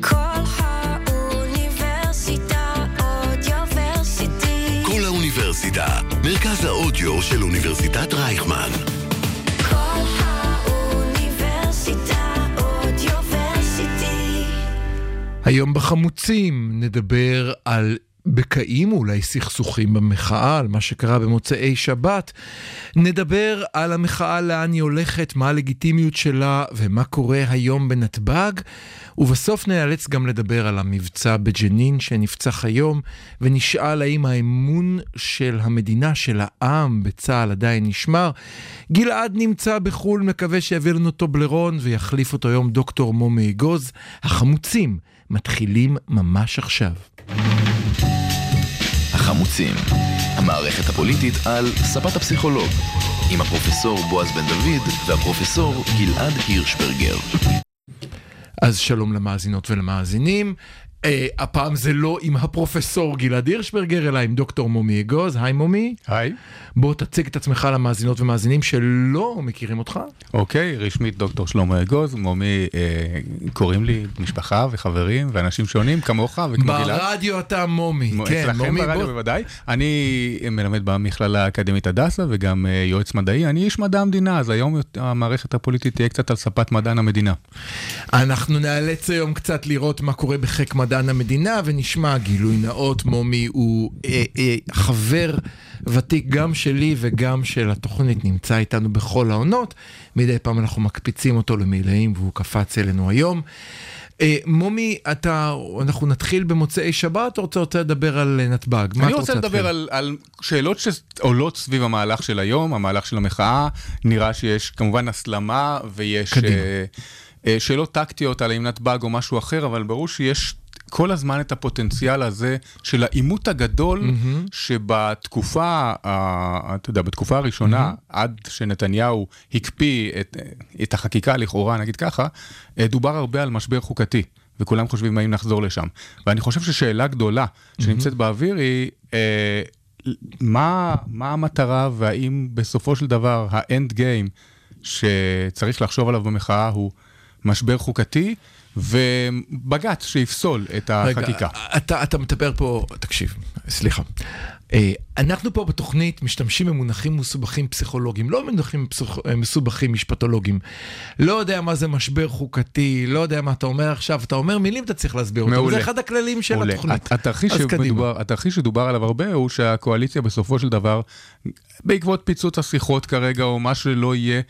כל האוניברסיטה אודיוורסיטי. כל האוניברסיטה, מרכז האודיו של אוניברסיטת רייכמן. כל האוניברסיטה אודיוורסיטי. היום בחמוצים נדבר על בקעים, אולי סכסוכים במחאה, על מה שקרה במוצאי שבת. נדבר על המחאה, לאן היא הולכת, מה הלגיטימיות שלה ומה קורה היום בנתב"ג. ובסוף נאלץ גם לדבר על המבצע בג'נין שנפצח היום, ונשאל האם האמון של המדינה, של העם בצה"ל עדיין נשמר. גלעד נמצא בחו"ל, מקווה שיביא לנו טובלרון ויחליף אותו היום דוקטור מומי אגוז. החמוצים מתחילים ממש עכשיו. החמוצים, המערכת הפוליטית על ספת הפסיכולוג, עם הפרופסור בועז בן דוד והפרופסור גלעד הירשברגר. אז שלום למאזינות ולמאזינים. Uh, הפעם זה לא עם הפרופסור גלעד הירשברגר, אלא עם דוקטור מומי אגוז. היי מומי. היי. בוא תציג את עצמך למאזינות ומאזינים שלא מכירים אותך. אוקיי, רשמית דוקטור שלמה אגוז, מומי אה, קוראים לי משפחה וחברים ואנשים שונים כמוך וכמו גלעד. ברדיו אתה מומי. מו- כן, אצלכם מומי, ברדיו בוא. בוודאי. אני מלמד במכללה האקדמית הדסה וגם אה, יועץ מדעי. אני איש מדע המדינה, אז היום המערכת הפוליטית תהיה קצת על ספת מדען המדינה. אנחנו נאלץ היום קצת לראות מה קורה בחיק מדען המדינה, ונשמע גילוי נאות, מומי הוא אה, אה, חבר ותיק גם שלי וגם של התוכנית, נמצא איתנו בכל העונות. מדי פעם אנחנו מקפיצים אותו למילאים והוא קפץ אלינו היום. אה, מומי, אתה, אנחנו נתחיל במוצאי שבת, או רוצה, רוצה לדבר על נתב"ג? אני רוצה לדבר? על, על שאלות שעולות סביב המהלך של היום, המהלך של המחאה. נראה שיש כמובן הסלמה ויש קדימה. אה, אה, שאלות טקטיות על האם נתב"ג או משהו אחר, אבל ברור שיש כל הזמן את הפוטנציאל הזה של העימות הגדול, Mm-hmm. שבתקופה, אתה יודע, בתקופה הראשונה, Mm-hmm. עד שנתניהו הקפיא את, את החקיקה לכאורה, נגיד ככה, אה, דובר הרבה על משבר חוקתי. וכולם חושבים האם נחזור לשם. ואני חושב ששאלה גדולה שנמצאת באוויר היא, אה, מה, מה המטרה והאם בסופו של דבר האנד גיים שצריך לחשוב עליו במחאה הוא משבר חוקתי ובג"ץ שיפסול את החקיקה. רגע, אתה, אתה מדבר פה, תקשיב, סליחה. אה, אנחנו פה בתוכנית משתמשים במונחים מסובכים פסיכולוגיים, לא במונחים פסיכ... אה, מסובכים משפטולוגיים. לא יודע מה זה משבר חוקתי, לא יודע מה אתה אומר עכשיו, אתה אומר מילים, אתה צריך להסביר אותם. מעולה. זה אחד הכללים של מעולה. התוכנית. שמדובר, התרחיש שדובר עליו הרבה הוא שהקואליציה בסופו של דבר, בעקבות פיצוץ השיחות כרגע או מה שלא יהיה,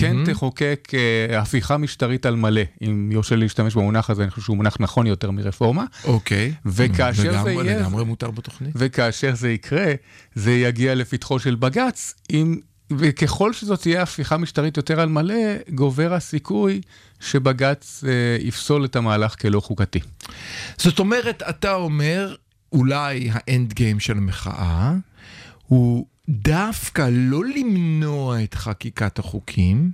כן תחוקק אה, הפיכה משטרית על מלא, אם יורשה לי להשתמש במונח הזה, אני חושב שהוא מונח נכון יותר מרפורמה. אוקיי. וכאשר זה לגמרי, יהיה- לגמרי מותר בתוכנית. וכאשר זה יקרה, זה יגיע לפתחו של בג"ץ, אם, וככל שזאת תהיה הפיכה משטרית יותר על מלא, גובר הסיכוי שבג"ץ אה, יפסול את המהלך כלא חוקתי. זאת אומרת, אתה אומר, אולי האנד גיים של המחאה הוא דווקא לא למנוע את חקיקת החוקים,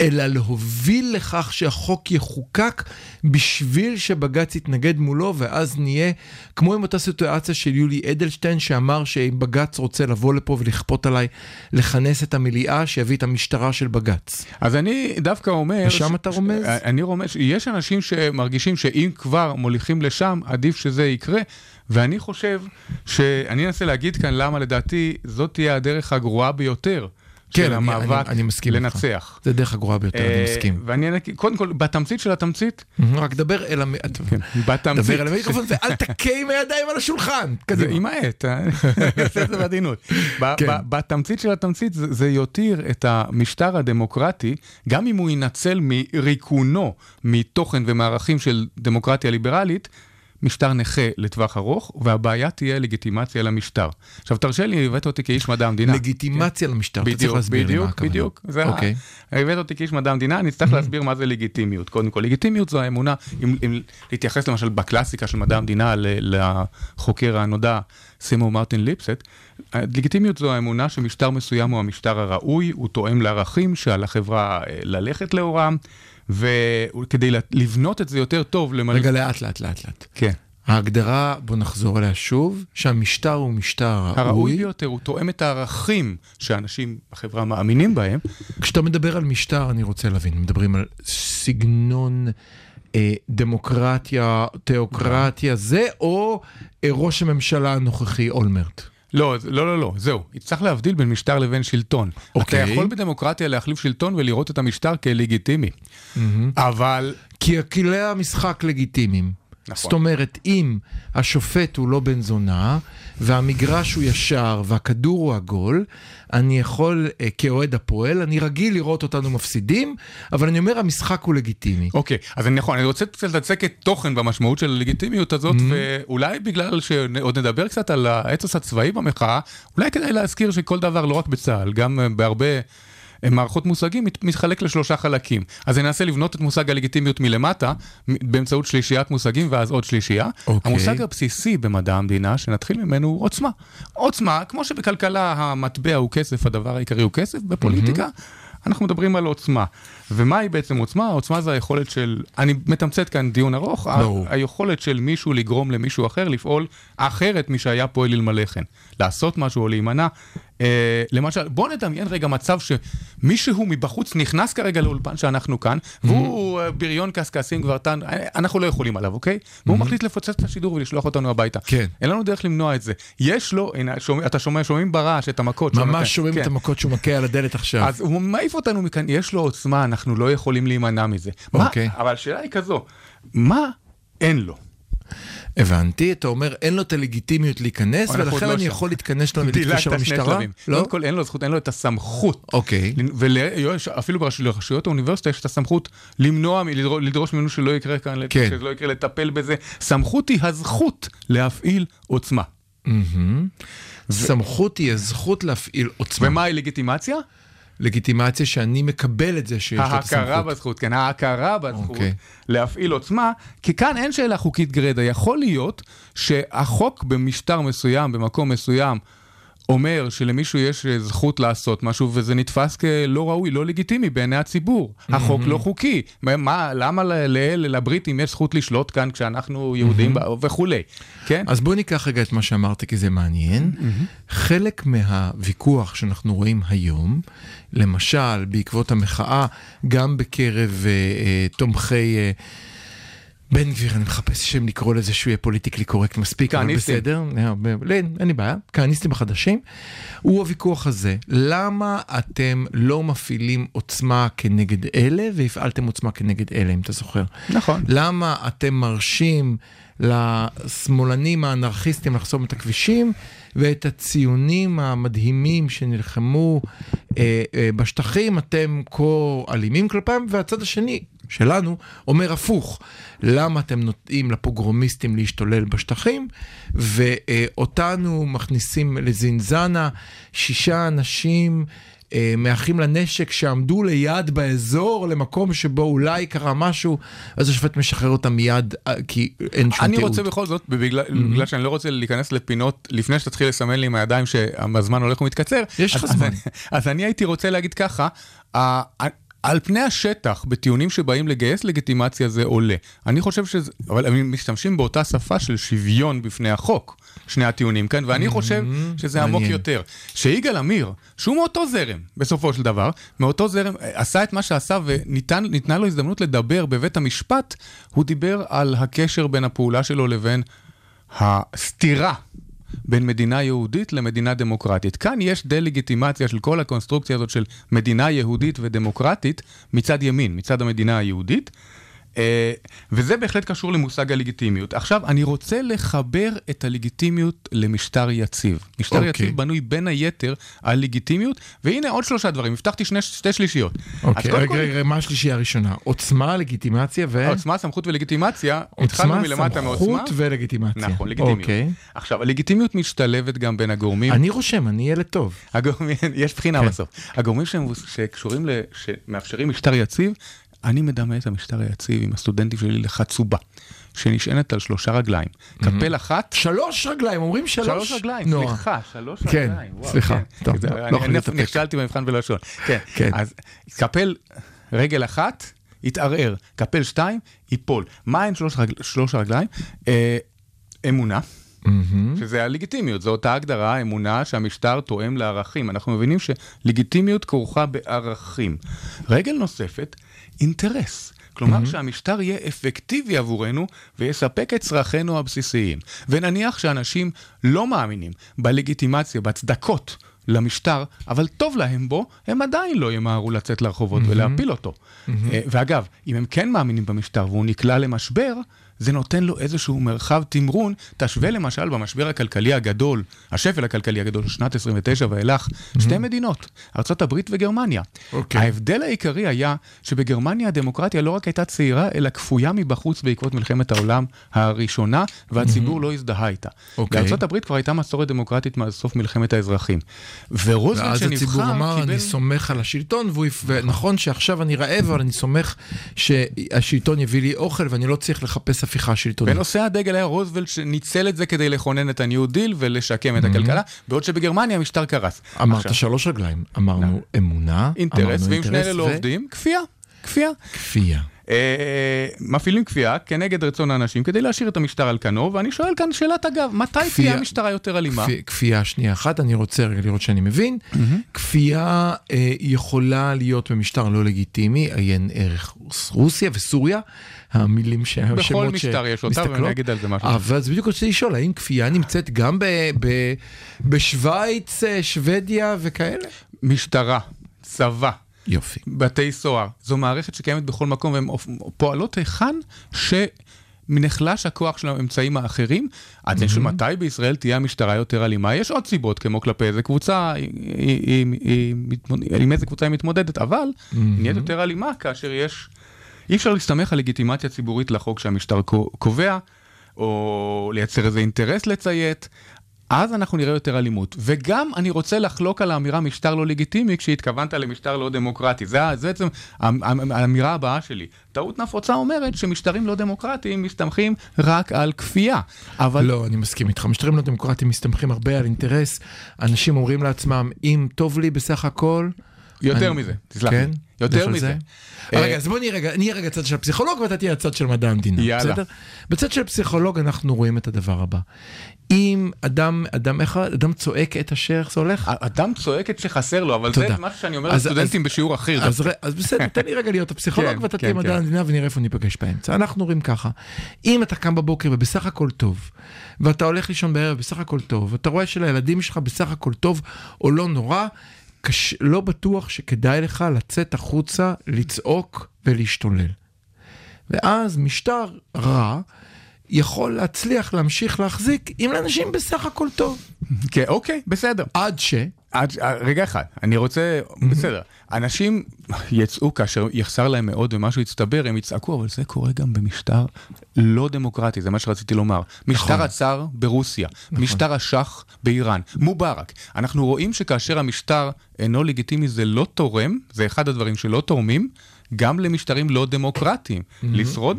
אלא להוביל לכך שהחוק יחוקק בשביל שבג"ץ יתנגד מולו, ואז נהיה כמו עם אותה סיטואציה של יולי אדלשטיין, שאמר שאם בג"ץ רוצה לבוא לפה ולכפות עליי לכנס את המליאה, שיביא את המשטרה של בג"ץ. אז אני דווקא אומר... לשם אתה רומז? אני רומז, יש אנשים שמרגישים שאם כבר מוליכים לשם, עדיף שזה יקרה, ואני חושב שאני אנסה להגיד כאן למה לדעתי זאת תהיה הדרך הגרועה ביותר כן, של אני- המאבק אני- אני מסכים איתך. לנצח. זה דרך הגרועה ביותר, אני אה, מסכים. ואני קודם כל, בתמצית של התמצית, רק דבר אל המ... בתמצית, דבר אל המיקרופון ואל תכה עם הידיים על השולחן. זה קדימה. עם העט? אני עושה את זה בעדינות. כן. בתמצית של התמצית זה יותיר את המשטר הדמוקרטי, גם אם הוא ינצל מריקונו מתוכן ומערכים של דמוקרטיה ליברלית, משטר נכה לטווח ארוך, והבעיה תהיה לגיטימציה למשטר. עכשיו תרשה לי, הבאת אותי כאיש מדע המדינה. לגיטימציה למשטר, אתה צריך בדיוק, להסביר לי מה בדיוק, הכוונה. בדיוק. ה- אוקיי. הבאת אותי כאיש מדע המדינה, אני אצטרך להסביר מה זה לגיטימיות. קודם כל, לגיטימיות זו האמונה, אם, אם להתייחס למשל בקלאסיקה של מדע המדינה לחוקר הנודע סימו מרטין ליפסט, לגיטימיות זו האמונה שמשטר מסוים הוא המשטר הראוי, הוא תואם לערכים שעל החברה אה, ללכת לאורם, וכדי לבנות את זה יותר טוב, למלא... רגע, לאט לאט לאט לאט. כן. ההגדרה, בוא נחזור אליה שוב, שהמשטר הוא משטר הראוי ראוי. ביותר, הוא תואם את הערכים שאנשים בחברה מאמינים בהם. כשאתה מדבר על משטר, אני רוצה להבין, מדברים על סגנון אה, דמוקרטיה, תיאוקרטיה, זה, או אה, ראש הממשלה הנוכחי אולמרט? לא, לא, לא, לא, זהו. צריך להבדיל בין משטר לבין שלטון. אוקיי. אתה יכול בדמוקרטיה להחליף שלטון ולראות את המשטר כלגיטימי. אבל כי כלי המשחק לגיטימיים. נכון. זאת אומרת, אם השופט הוא לא בן זונה, והמגרש הוא ישר, והכדור הוא עגול, אני יכול, אה, כאוהד הפועל, אני רגיל לראות אותנו מפסידים, אבל אני אומר, המשחק הוא לגיטימי. אוקיי, אז אני נכון, אני רוצה קצת לצקת תוכן במשמעות של הלגיטימיות הזאת, ואולי בגלל שעוד נדבר קצת על האתוס הצבאי במחאה, אולי כדאי להזכיר שכל דבר, לא רק בצה"ל, גם אה, בהרבה... מערכות מושגים מת- מתחלק לשלושה חלקים. אז אני אנסה לבנות את מושג הלגיטימיות מלמטה, באמצעות שלישיית מושגים ואז עוד שלישייה. אוקיי. המושג הבסיסי במדע המדינה, שנתחיל ממנו, הוא עוצמה. עוצמה, כמו שבכלכלה המטבע הוא כסף, הדבר העיקרי הוא כסף, בפוליטיקה אנחנו מדברים על עוצמה. ומהי בעצם עוצמה? העוצמה זה היכולת של, אני מתמצת כאן דיון ארוך, ברור. היכולת של מישהו לגרום למישהו אחר לפעול אחרת משהיה פועל אלמלא כן. לעשות משהו או להימנע. אה, למשל, בוא נדמיין רגע מצב שמישהו מבחוץ נכנס כרגע לאולפן שאנחנו כאן, והוא אה, בריון קשקשים גברתן, אה, אנחנו לא יכולים עליו, אוקיי? והוא מחליט לפוצץ את השידור ולשלוח אותנו הביתה. כן. אין לנו דרך למנוע את זה. יש לו, הנה, שומע, אתה שומע, שומעים ברעש את המכות. ממש שומעים כן. את המכות שהוא מכה על הדלת עכשיו. אז הוא מעיף אותנו מכאן, יש לו עוצמה, אנחנו לא יכולים להימנע מזה. מה- אוקיי. אבל השאלה היא כזו, מה אין לו? הבנתי, אתה אומר, אין לו את הלגיטימיות להיכנס, ולכן לא אני. יכול להתכנס לו ולהתקשר למשטרה? לא? קודם כל אין לו זכות, אין לו את הסמכות. אוקיי. ואפילו לרשויות האוניברסיטה יש את הסמכות למנוע, לדרוש- ממנו שלא יקרה כאן, כן. שלא יקרה לטפל בזה. סמכות היא הזכות להפעיל עוצמה. סמכות היא הזכות להפעיל עוצמה. ומהי לגיטימציה? לגיטימציה שאני מקבל את זה שיש לו את ההכרה הסמכות. בזכות, כן, ההכרה בזכות אוקיי. להפעיל עוצמה, כי כאן אין שאלה חוקית גרידא. יכול להיות שהחוק במשטר מסוים, במקום מסוים, אומר שלמישהו יש אה, זכות לעשות משהו וזה נתפס כלא ראוי, לא לגיטימי בעיני הציבור. החוק לא חוקי. מה- מה, למה לאלה, לבריטים יש זכות לשלוט כאן כשאנחנו יהודים וכולי, כן? אז בוא ניקח רגע את מה שאמרת, כי זה מעניין. חלק מהוויכוח שאנחנו רואים היום, למשל, בעקבות המחאה, גם בקרב אה, אה, תומכי... אה, בן גביר, אני מחפש שם לקרוא לזה שהוא יהיה פוליטיקלי קורקט מספיק, אבל. בסדר, אין לי בעיה, כהניסטים החדשים, הוא הוויכוח הזה, למה אתם לא מפעילים עוצמה כנגד אלה והפעלתם עוצמה כנגד אלה, אם אתה זוכר? נכון. למה אתם מרשים לשמאלנים האנרכיסטים לחסום את הכבישים, ואת הציונים המדהימים שנלחמו אה, אה, בשטחים, אתם כה אלימים כלפיהם, והצד השני, שלנו, אומר הפוך. למה אתם נותנים לפוגרומיסטים להשתולל בשטחים, ואותנו מכניסים לזינזנה שישה אנשים אה, מאחים לנשק שעמדו ליד באזור למקום שבו אולי קרה משהו, אז השופט משחרר אותם מיד אה, כי אין שום אני תיעוד. רוצה בכל זאת, בגלל, בגלל שאני לא רוצה להיכנס לפינות לפני שתתחיל לסמן לי עם הידיים שהזמן הולך ומתקצר. יש לך אז- זמן. אז אני- אז אני הייתי רוצה להגיד ככה, על פני השטח, בטיעונים שבאים לגייס לגיטימציה זה עולה. אני חושב שזה, אבל הם משתמשים באותה שפה של שוויון בפני החוק, שני הטיעונים כאן, ואני חושב שזה עמוק מעניין. יותר. שיגאל עמיר, שהוא מאותו זרם, בסופו של דבר, מאותו זרם, עשה את מה שעשה וניתנה לו הזדמנות לדבר בבית המשפט, הוא דיבר על הקשר בין הפעולה שלו לבין הסתירה בין מדינה יהודית למדינה דמוקרטית. כאן יש דה-לגיטימציה של כל הקונסטרוקציה הזאת של מדינה יהודית ודמוקרטית מצד ימין, מצד המדינה היהודית. אה, וזה בהחלט קשור למושג הלגיטימיות. עכשיו, אני רוצה לחבר את הלגיטימיות למשטר יציב. משטר אוקיי. יציב בנוי בין היתר על לגיטימיות, והנה עוד שלושה דברים, הבטחתי שני, שתי שלישיות. אז אוקיי, רגע, רגע, מה השלישייה הראשונה? עוצמה, לגיטימציה ו... עוצמה, סמכות ולגיטימציה, עוצמה, מלמטה מעוצמה. סמכות ולגיטימציה. נכון, לגיטימיות. אוקיי. עכשיו, הלגיטימיות משתלבת גם בין הגורמים. אני רושם, אני ילד טוב. הגורמים, יש בחינה כן. בסוף. הגורמים שקשורים, שמאפשרים משטר יציב, אני מדמה את המשטר היציב עם הסטודנטים שלי לחצובה, שנשענת על שלושה רגליים. קפל אחת, שלוש רגליים, אומרים שלוש. שלוש רגליים. סליחה, שלוש כן, רגליים. וואו, סליחה, כן. טוב, זה- לא- יכול להתאפק. נכשלתי במבחן בלשון. כן, כן. אז קפל רגל אחת, יתערער, קפל שתיים, ייפול. מה הן שלוש, רגל, שלוש הרגליים? אה, אמונה, מהמם. שזה הלגיטימיות, זו אותה הגדרה, אמונה שהמשטר תואם לערכים. אנחנו מבינים שלגיטימיות כרוכה בערכים. רגל נוספת, אינטרס. כלומר mm-hmm. שהמשטר יהיה אפקטיבי עבורנו ויספק את צרכינו הבסיסיים. ונניח שאנשים לא מאמינים בלגיטימציה, בהצדקות למשטר, אבל טוב להם בו, הם עדיין לא ימהרו לצאת לרחובות mm-hmm. ולהפיל אותו. Mm-hmm. ואגב, אם הם כן מאמינים במשטר והוא נקלע למשבר, זה נותן לו איזשהו מרחב תמרון. תשווה למשל במשבר הכלכלי הגדול, השפל הכלכלי הגדול של שנת 29 ואילך, mm-hmm. שתי מדינות, ארה"ב וגרמניה. אוקיי. ההבדל העיקרי היה שבגרמניה הדמוקרטיה לא רק הייתה צעירה, אלא כפויה מבחוץ בעקבות מלחמת העולם הראשונה, והציבור mm-hmm. לא הזדהה איתה. אוקיי. בארצות הברית כבר הייתה מסורת דמוקרטית מאז סוף מלחמת האזרחים. ורוזוולט ואז שנבחר הציבור אמר, קיבל... אני סומך על השלטון, והוא ונכון שעכשיו אני רעב, אבל אני סומך שהשלטון יביא לי אוכל ואני לא צריך לחפש הפיכה שלטונית. ונושא הדגל היה רוזוולט שניצל את זה כדי לכונן את הניו דיל ולשקם את הכלכלה, בעוד שבגרמניה המשטר קרס. אמרת שלוש רגליים, אמרנו אמונה, אינטרס, ואם שני אלה לא עובדים, כפייה. כפייה. כפייה. אה, מפעילים כפייה כנגד רצון האנשים כדי להשאיר את המשטר על כנו, ואני שואל כאן שאלת אגב, מתי תהיה המשטרה יותר אלימה? כפי- כפייה שנייה אחת, אני רוצה רגע לראות שאני מבין. כפייה אה, יכולה להיות במשטר לא לגיטימי, עיין ערך רוסיה וסוריה, המילים ש... בכל השמות משטר יש אותה, שמסתכלות. ואני אגיד על זה משהו. אבל אז בדיוק רציתי לשאול, האם כפייה נמצאת גם ב- ב- בשוויץ, אה, שוודיה וכאלה? משטרה, צבא, יופי. בתי סוהר, זו מערכת שקיימת בכל מקום, והן פועלות היכן שנחלש הכוח של האמצעים האחרים. עד mm-hmm. שמתי בישראל תהיה המשטרה יותר אלימה? יש עוד סיבות, כמו כלפי איזה קבוצה, היא, היא, היא, היא, עם איזה קבוצה היא מתמודדת, אבל mm-hmm. נהיית יותר אלימה כאשר יש... אי אפשר להסתמך על לגיטימציה ציבורית לחוק שהמשטר קו- קובע, או לייצר איזה אינטרס לציית. אז אנחנו נראה יותר אלימות. וגם אני רוצה לחלוק על האמירה משטר לא לגיטימי כשהתכוונת למשטר לא דמוקרטי. זה, זה בעצם האמ- האמ- האמירה הבאה שלי. טעות נפוצה אומרת שמשטרים לא דמוקרטיים מסתמכים רק על כפייה. אבל לא, אני מסכים איתך. משטרים לא דמוקרטיים מסתמכים הרבה על אינטרס. אנשים אומרים לעצמם, אם טוב לי בסך הכל... יותר אני- מזה, תסלח לי. כן? יותר לך על מזה. זה? אה, רגע, אז בוא נהיה רגע, נהיה רגע צד של הפסיכולוג ואתה תהיה הצד של מדע המדינה, יאללה. בסדר? בצד של הפסיכולוג אנחנו רואים את הדבר הבא. אם אדם, אדם, איך, אדם צועק את אשר, איך זה הולך? אדם צועק את שחסר לו, אבל תודה. זה משהו שאני אומר אז- לסטודנטים אז- בשיעור אחר. אז, ר- אז בסדר, תן לי רגע להיות הפסיכולוג כן, ואתה כן, תהיה מדע כן. המדינה ונראה איפה ניפגש באמצע. אנחנו רואים ככה, אם אתה קם בבוקר ובסך הכל טוב, ואתה הולך לישון בערב בסך הכל טוב, ואתה רואה שלילדים שלך בסך הכל טוב או לא נורא, קש... לא בטוח שכדאי לך לצאת החוצה, לצעוק ולהשתולל. ואז משטר רע יכול להצליח להמשיך להחזיק אם לאנשים בסך הכל טוב. כן, אוקיי, בסדר. עד ש... עד, אה, רגע אחד, אני רוצה, בסדר, אנשים יצאו כאשר יחסר להם מאוד ומשהו יצטבר, הם יצעקו, אבל זה קורה גם במשטר לא דמוקרטי, זה מה שרציתי לומר. משטר הצאר ברוסיה, משטר השח באיראן, מובארק. אנחנו רואים שכאשר המשטר אינו לגיטימי זה לא תורם, זה אחד הדברים שלא תורמים. גם למשטרים לא דמוקרטיים לשרוד,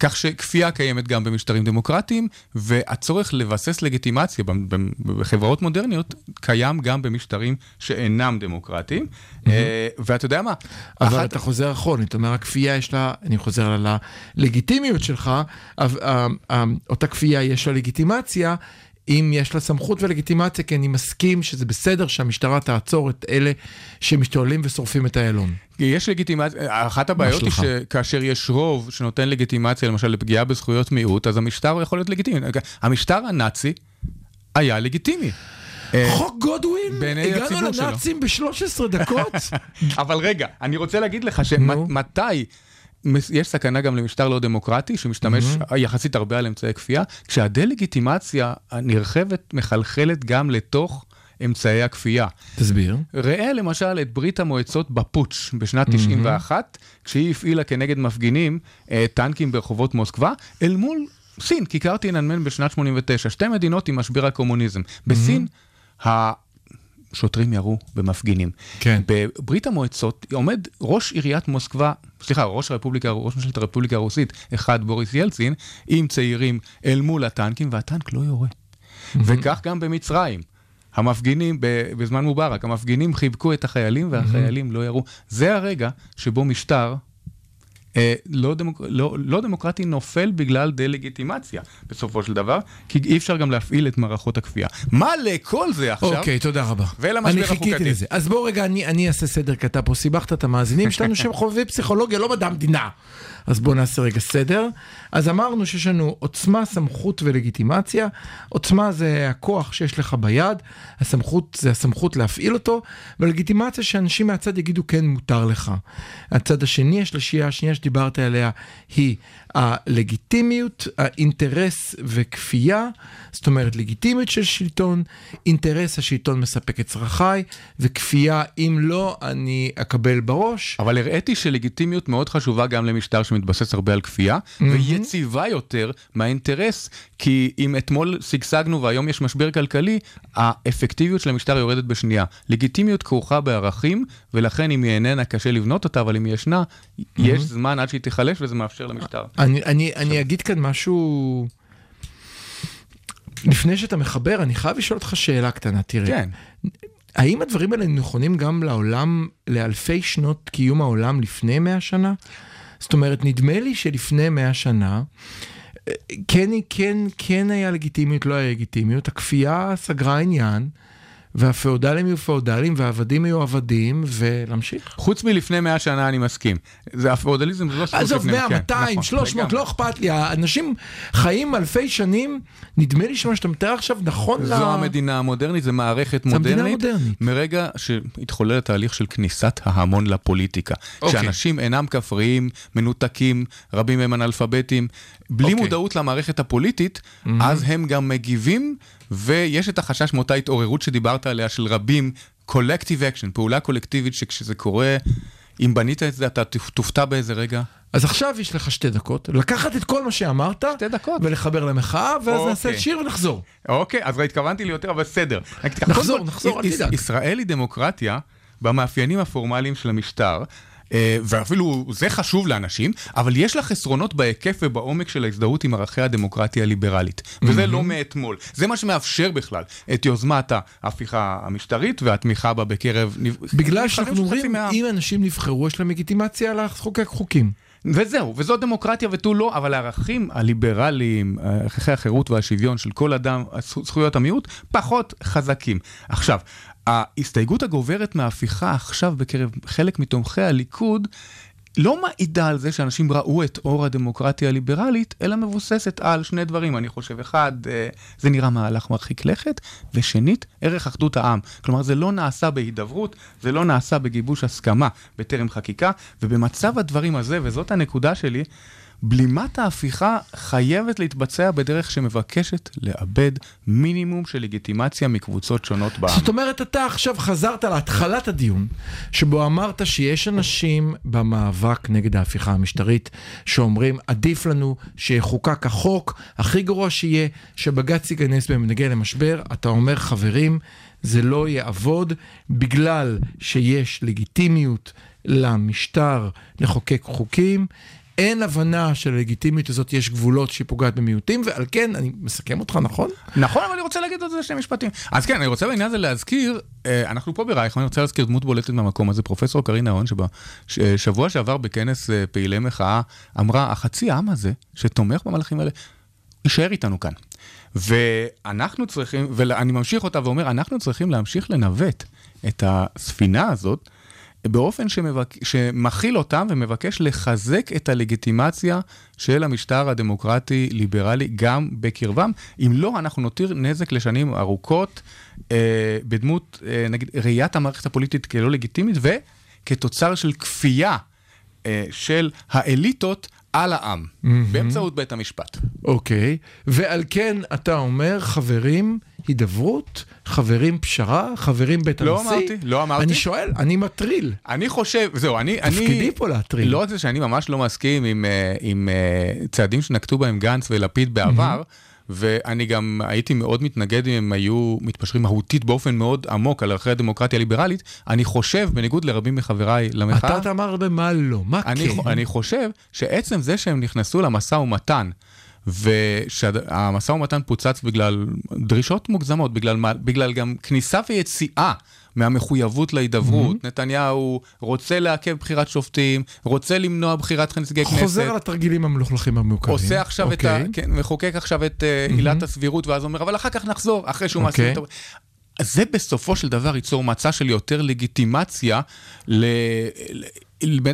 כך שכפייה קיימת גם במשטרים דמוקרטיים, והצורך לבסס לגיטימציה בחברות מודרניות קיים גם במשטרים שאינם דמוקרטיים. אה, ואתה יודע מה? אבל אחת- אתה חוזר אחרונית, אתה אומר הכפייה יש לה, אני חוזר על הלגיטימיות שלך, אה, אה, אותה כפייה יש לה לגיטימציה, אם יש לה סמכות ולגיטימציה, כי אני מסכים שזה בסדר שהמשטרה תעצור את אלה שמשתוללים ושורפים את איילון. יש לגיטימציה, אחת הבעיות היא? שכאשר יש רוב שנותן לגיטימציה למשל לפגיעה בזכויות מיעוט, אז המשטר יכול להיות לגיטימי. המשטר הנאצי היה לגיטימי. אה, חוק גודווין, הגענו. לנאצים ב-13 דקות. אבל רגע, אני רוצה להגיד לך. שמתי יש סכנה גם למשטר לא דמוקרטי, שמשתמש יחסית הרבה על אמצעי כפייה, כשהדה-לגיטימציה הנרחבת מחלחלת גם לתוך אמצעי הכפייה. תסביר. ראה למשל את ברית המועצות בפוטש בשנת 91, כשהיא הפעילה כנגד מפגינים אה, טנקים ברחובות מוסקבה, אל מול סין, כיכר תיננמן בשנת 89, שתי מדינות עם משבר הקומוניזם. בסין, השוטרים ירו במפגינים. כן. בברית המועצות עומד ראש עיריית מוסקבה, סליחה, ראש הרפובליקה, ראש ממשלת הרפובליקה הרוסית, אחד בוריס ילצין, עם צעירים אל מול הטנקים, והטנק לא יורה. וכך גם במצרים. המפגינים, בזמן מובארק, המפגינים חיבקו את החיילים והחיילים לא ירו. זה הרגע שבו משטר לא, דמוק... לא, לא דמוקרטי נופל בגלל דה-לגיטימציה בסופו של דבר, כי אי אפשר גם להפעיל את מערכות הכפייה. מה לכל זה עכשיו? אוקיי, תודה רבה. ולמשבר אני חיכיתי החוקתי. לזה. אז בואו רגע, אני, אני אעשה סדר, כי אתה פה סיבכת את המאזינים שלנו שהם חובבי פסיכולוגיה, לא מדע המדינה. אז בואו נעשה רגע סדר. אז אמרנו שיש לנו עוצמה, סמכות ולגיטימציה. עוצמה זה הכוח שיש לך ביד, הסמכות זה הסמכות להפעיל אותו, ולגיטימציה שאנשים מהצד יגידו כן מותר לך. הצד השני, השלישייה השנייה שדיברת עליה, היא הלגיטימיות, האינטרס וכפייה, זאת אומרת לגיטימיות של שלטון, אינטרס השלטון מספק את צרכיי, וכפייה אם לא אני אקבל בראש. אבל הראיתי שלגיטימיות מאוד חשובה גם למשטר שמתבסס הרבה על כפייה, ויציבה יותר מהאינטרס, כי אם אתמול שגשגנו והיום יש משבר כלכלי, האפקטיביות של המשטר יורדת בשנייה. לגיטימיות כרוכה בערכים, ולכן אם היא איננה קשה לבנות אותה, אבל אם היא ישנה, יש זמן עד שהיא תיחלש וזה מאפשר למשטר. אני, אני, אני אגיד כאן משהו... לפני שאתה מחבר, אני חייב לשאול אותך שאלה קטנה, תראה. כן. האם הדברים האלה נכונים גם לעולם, לאלפי שנות קיום העולם לפני 100 שנה? זאת אומרת, נדמה לי שלפני 100 שנה, אה, כן, כן, כן היה לגיטימיות, לא היה לגיטימיות, הכפייה סגרה עניין, והפאודלים היו פאודלים, והעבדים היו עבדים, ולהמשיך. חוץ מלפני 100 שנה אני מסכים. זה הפאודליזם זה לא עזוב, לפני... 100, כן, 200, נכון, 300, לגמרי. לא אכפת לי, האנשים חיים אלפי שנים, נדמה לי שמה שאתה מתאר עכשיו נכון ל... זו המדינה המודרנית, זו מערכת זו המדינה מודרנית. המודרנית. מרגע שהתחולל התהליך של כניסת ההמון לפוליטיקה. אוקיי. כשאנשים אינם כפריים, מנותקים, רבים מהם אנאלפביתים, בלי אוקיי. מודעות למערכת הפוליטית, אז הם גם מגיבים, ויש את החשש מאותה התעוררות שדיברת עליה של רבים, collective action, פעולה קולקטיבית שכשזה קורה, אם בנית את זה אתה תופתע באיזה רגע. אז עכשיו יש לך שתי דקות, לקחת את כל מה שאמרת, שתי דקות. ולחבר למחאה, ואז אוקיי. נעשה שיר ונחזור. אוקיי, אז התכוונתי לי יותר, אבל בסדר. נחזור, נחזור, אל תדאג. ישראל היא דמוקרטיה במאפיינים הפורמליים של המשטר. אה, ואפילו זה חשוב לאנשים, אבל יש לה חסרונות בהיקף ובעומק של ההזדהות עם ערכי הדמוקרטיה הליברלית. וזה לא מאתמול. זה מה שמאפשר בכלל את יוזמת ההפיכה המשטרית והתמיכה בה בקרב... בגלל שאנחנו אומרים, מהעם. אם אנשים נבחרו, יש להם לגיטימציה לחוקק חוקים. וזהו, וזו דמוקרטיה ותו לא, אבל הערכים הליברליים, ערכי החירות והשוויון של כל אדם, זכויות המיעוט, פחות חזקים. עכשיו, ההסתייגות הגוברת מההפיכה עכשיו בקרב חלק מתומכי הליכוד, לא מעידה על זה שאנשים ראו את אור הדמוקרטיה הליברלית, אלא מבוססת על שני דברים, אני חושב. אחד, אה, זה נראה מהלך מרחיק לכת, ושנית, ערך אחדות העם. כלומר, זה לא נעשה בהידברות, זה לא נעשה בגיבוש הסכמה בטרם חקיקה, ובמצב הדברים הזה, וזאת הנקודה שלי, בלימת ההפיכה חייבת להתבצע בדרך שמבקשת לאבד מינימום של לגיטימציה מקבוצות שונות בעם. זאת אומרת, אתה עכשיו חזרת להתחלת הדיון, שבו אמרת שיש אנשים במאבק נגד ההפיכה המשטרית, שאומרים, עדיף לנו שיחוקק החוק, הכי גרוע שיהיה, שבג"ץ ייכנס בהם ונגיע למשבר. אתה אומר, חברים, זה לא יעבוד בגלל שיש לגיטימיות למשטר לחוקק חוקים. אין הבנה שללגיטימיות הזאת יש גבולות שהיא פוגעת במיעוטים, ועל כן, אני מסכם אותך, נכון? נכון, אבל אני רוצה להגיד עוד שני משפטים. אז כן, אני רוצה בעניין הזה להזכיר, אה, אנחנו פה ברייכמן, אני רוצה להזכיר דמות בולטת מהמקום הזה, פרופסור קרין נהון, שבשבוע שעבר בכנס אה, פעילי מחאה, אמרה, החצי העם הזה, שתומך במהלכים האלה, יישאר איתנו כאן. ואנחנו צריכים, ואני ממשיך אותה ואומר, אנחנו צריכים להמשיך לנווט את הספינה הזאת. באופן שמבק... שמכיל אותם ומבקש לחזק את הלגיטימציה של המשטר הדמוקרטי-ליברלי גם בקרבם. אם לא, אנחנו נותיר נזק לשנים ארוכות אה, בדמות, אה, נגיד, ראיית המערכת הפוליטית כלא לגיטימית וכתוצר של כפייה אה, של האליטות על העם, mm-hmm. באמצעות בית המשפט. אוקיי, ועל כן אתה אומר, חברים, הידברות, חברים פשרה, חברים בית לא הנשיא. אמרתי, לא אמרתי. אני שואל, אני מטריל. אני חושב, זהו, אני... תפקידי אני, פה להטריל. לא רק זה שאני ממש לא מסכים עם, אה, עם אה, צעדים שנקטו בהם גנץ ולפיד בעבר, ואני גם הייתי מאוד מתנגד אם הם היו מתפשרים מהותית באופן מאוד עמוק על ערכי הדמוקרטיה הליברלית. אני חושב, בניגוד לרבים מחבריי למחאה, אתה תאמר במה לא, מה אני, כן. אני חושב שעצם זה שהם נכנסו למשא ומתן, ושהמשא ומתן פוצץ בגלל דרישות מוגזמות, בגלל, בגלל גם כניסה ויציאה. מהמחויבות להידברות, mm-hmm. נתניהו רוצה לעכב בחירת שופטים, רוצה למנוע בחירת נציגי כנסת. חוזר על התרגילים המלוכלכים המוכרים. עושה עכשיו את ה... אוקיי. כן, מחוקק עכשיו את אה, עילת הסבירות, ואז אומר, אבל אחר כך נחזור, אחרי שהוא מעשה אוקיי. זה בסופו של דבר ייצור מצע של יותר לגיטימציה. ל-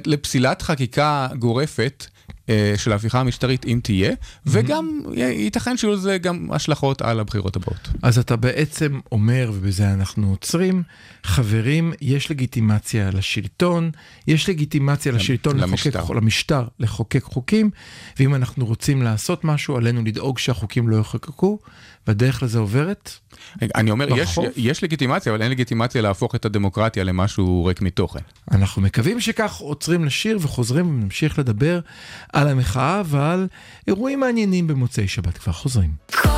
לפסילת חקיקה גורפת. אה, של ההפיכה המשטרית, אם תהיה, וגם י- ייתכן שיהיו לזה גם השלכות על הבחירות הבאות. אז אתה בעצם אומר, ובזה אנחנו עוצרים, חברים, יש לגיטימציה לשלטון, יש לגיטימציה לשלטון למשטר. לחוקק, למשטר לחוקק חוקים, ואם אנחנו רוצים לעשות משהו, עלינו לדאוג שהחוקים לא יחוקקו, והדרך לזה עוברת. אני אומר, יש, ברחוב? יש לגיטימציה, אבל אין לגיטימציה להפוך את הדמוקרטיה למשהו ריק מתוכן. אנחנו מקווים שכך עוצרים לשיר וחוזרים ונמשיך לדבר על המחאה ועל אירועים מעניינים במוצאי שבת. כבר חוזרים. כל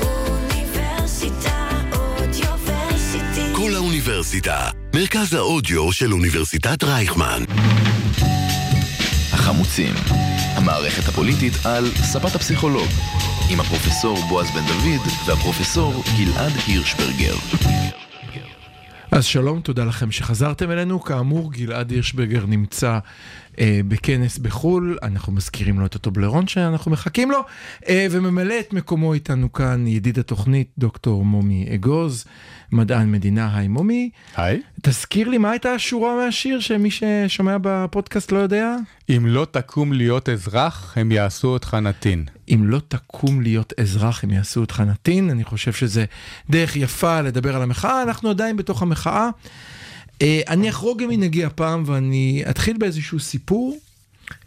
האוניברסיטה אודיוורסיטי. כל האוניברסיטה, מרכז האודיו של אוניברסיטת רייכמן. החמוצים, המערכת הפוליטית על ספת הפסיכולוג, עם הפרופסור בועז בן דוד והפרופסור גלעד הירשברגר. אז שלום, תודה לכם שחזרתם אלינו. כאמור, גלעד הירשברגר נמצא אה, בכנס בחו"ל, אנחנו מזכירים לו את הטובלרון שאנחנו מחכים לו, אה, וממלא את מקומו איתנו כאן ידיד התוכנית, דוקטור מומי אגוז, מדען מדינה, היי מומי. היי. תזכיר לי מה הייתה השורה מהשיר שמי ששומע בפודקאסט לא יודע? אם לא תקום להיות אזרח, הם יעשו אותך נתין. אם לא תקום להיות אזרח, הם יעשו אותך נתין. אני חושב שזה דרך יפה לדבר על המחאה, אנחנו עדיין בתוך המחאה. אה, אני אחרוג ממנהגי הפעם ואני אתחיל באיזשהו סיפור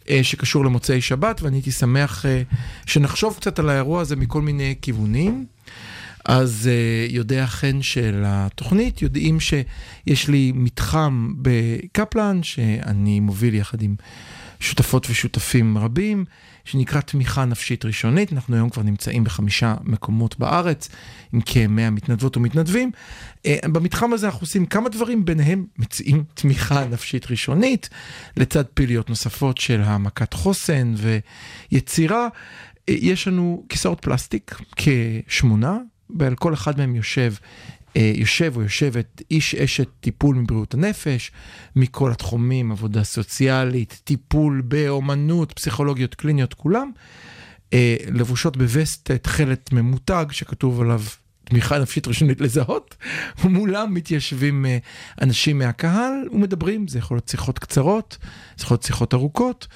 אה, שקשור למוצאי שבת, ואני הייתי שמח אה, שנחשוב קצת על האירוע הזה מכל מיני כיוונים. אז יודע חן של התוכנית, יודעים שיש לי מתחם בקפלן, שאני מוביל יחד עם שותפות ושותפים רבים, שנקרא תמיכה נפשית ראשונית. אנחנו היום כבר נמצאים בחמישה מקומות בארץ, עם כ-100 מתנדבות ומתנדבים. Uh, במתחם הזה אנחנו עושים כמה דברים, ביניהם מציעים תמיכה נפשית ראשונית, לצד פעילויות נוספות של העמקת חוסן ויצירה. Uh, יש לנו כיסאות פלסטיק, כשמונה, ועל כל אחד מהם יושב, אה, יושב או יושבת איש אשת טיפול מבריאות הנפש, מכל התחומים, עבודה סוציאלית, טיפול באומנות, פסיכולוגיות קליניות, כולם, אה, לבושות בווסט תכלת ממותג שכתוב עליו תמיכה נפשית ראשונית לזהות, ומולם מתיישבים אה, אנשים מהקהל ומדברים, זה יכול להיות שיחות קצרות, זה יכול להיות שיחות ארוכות.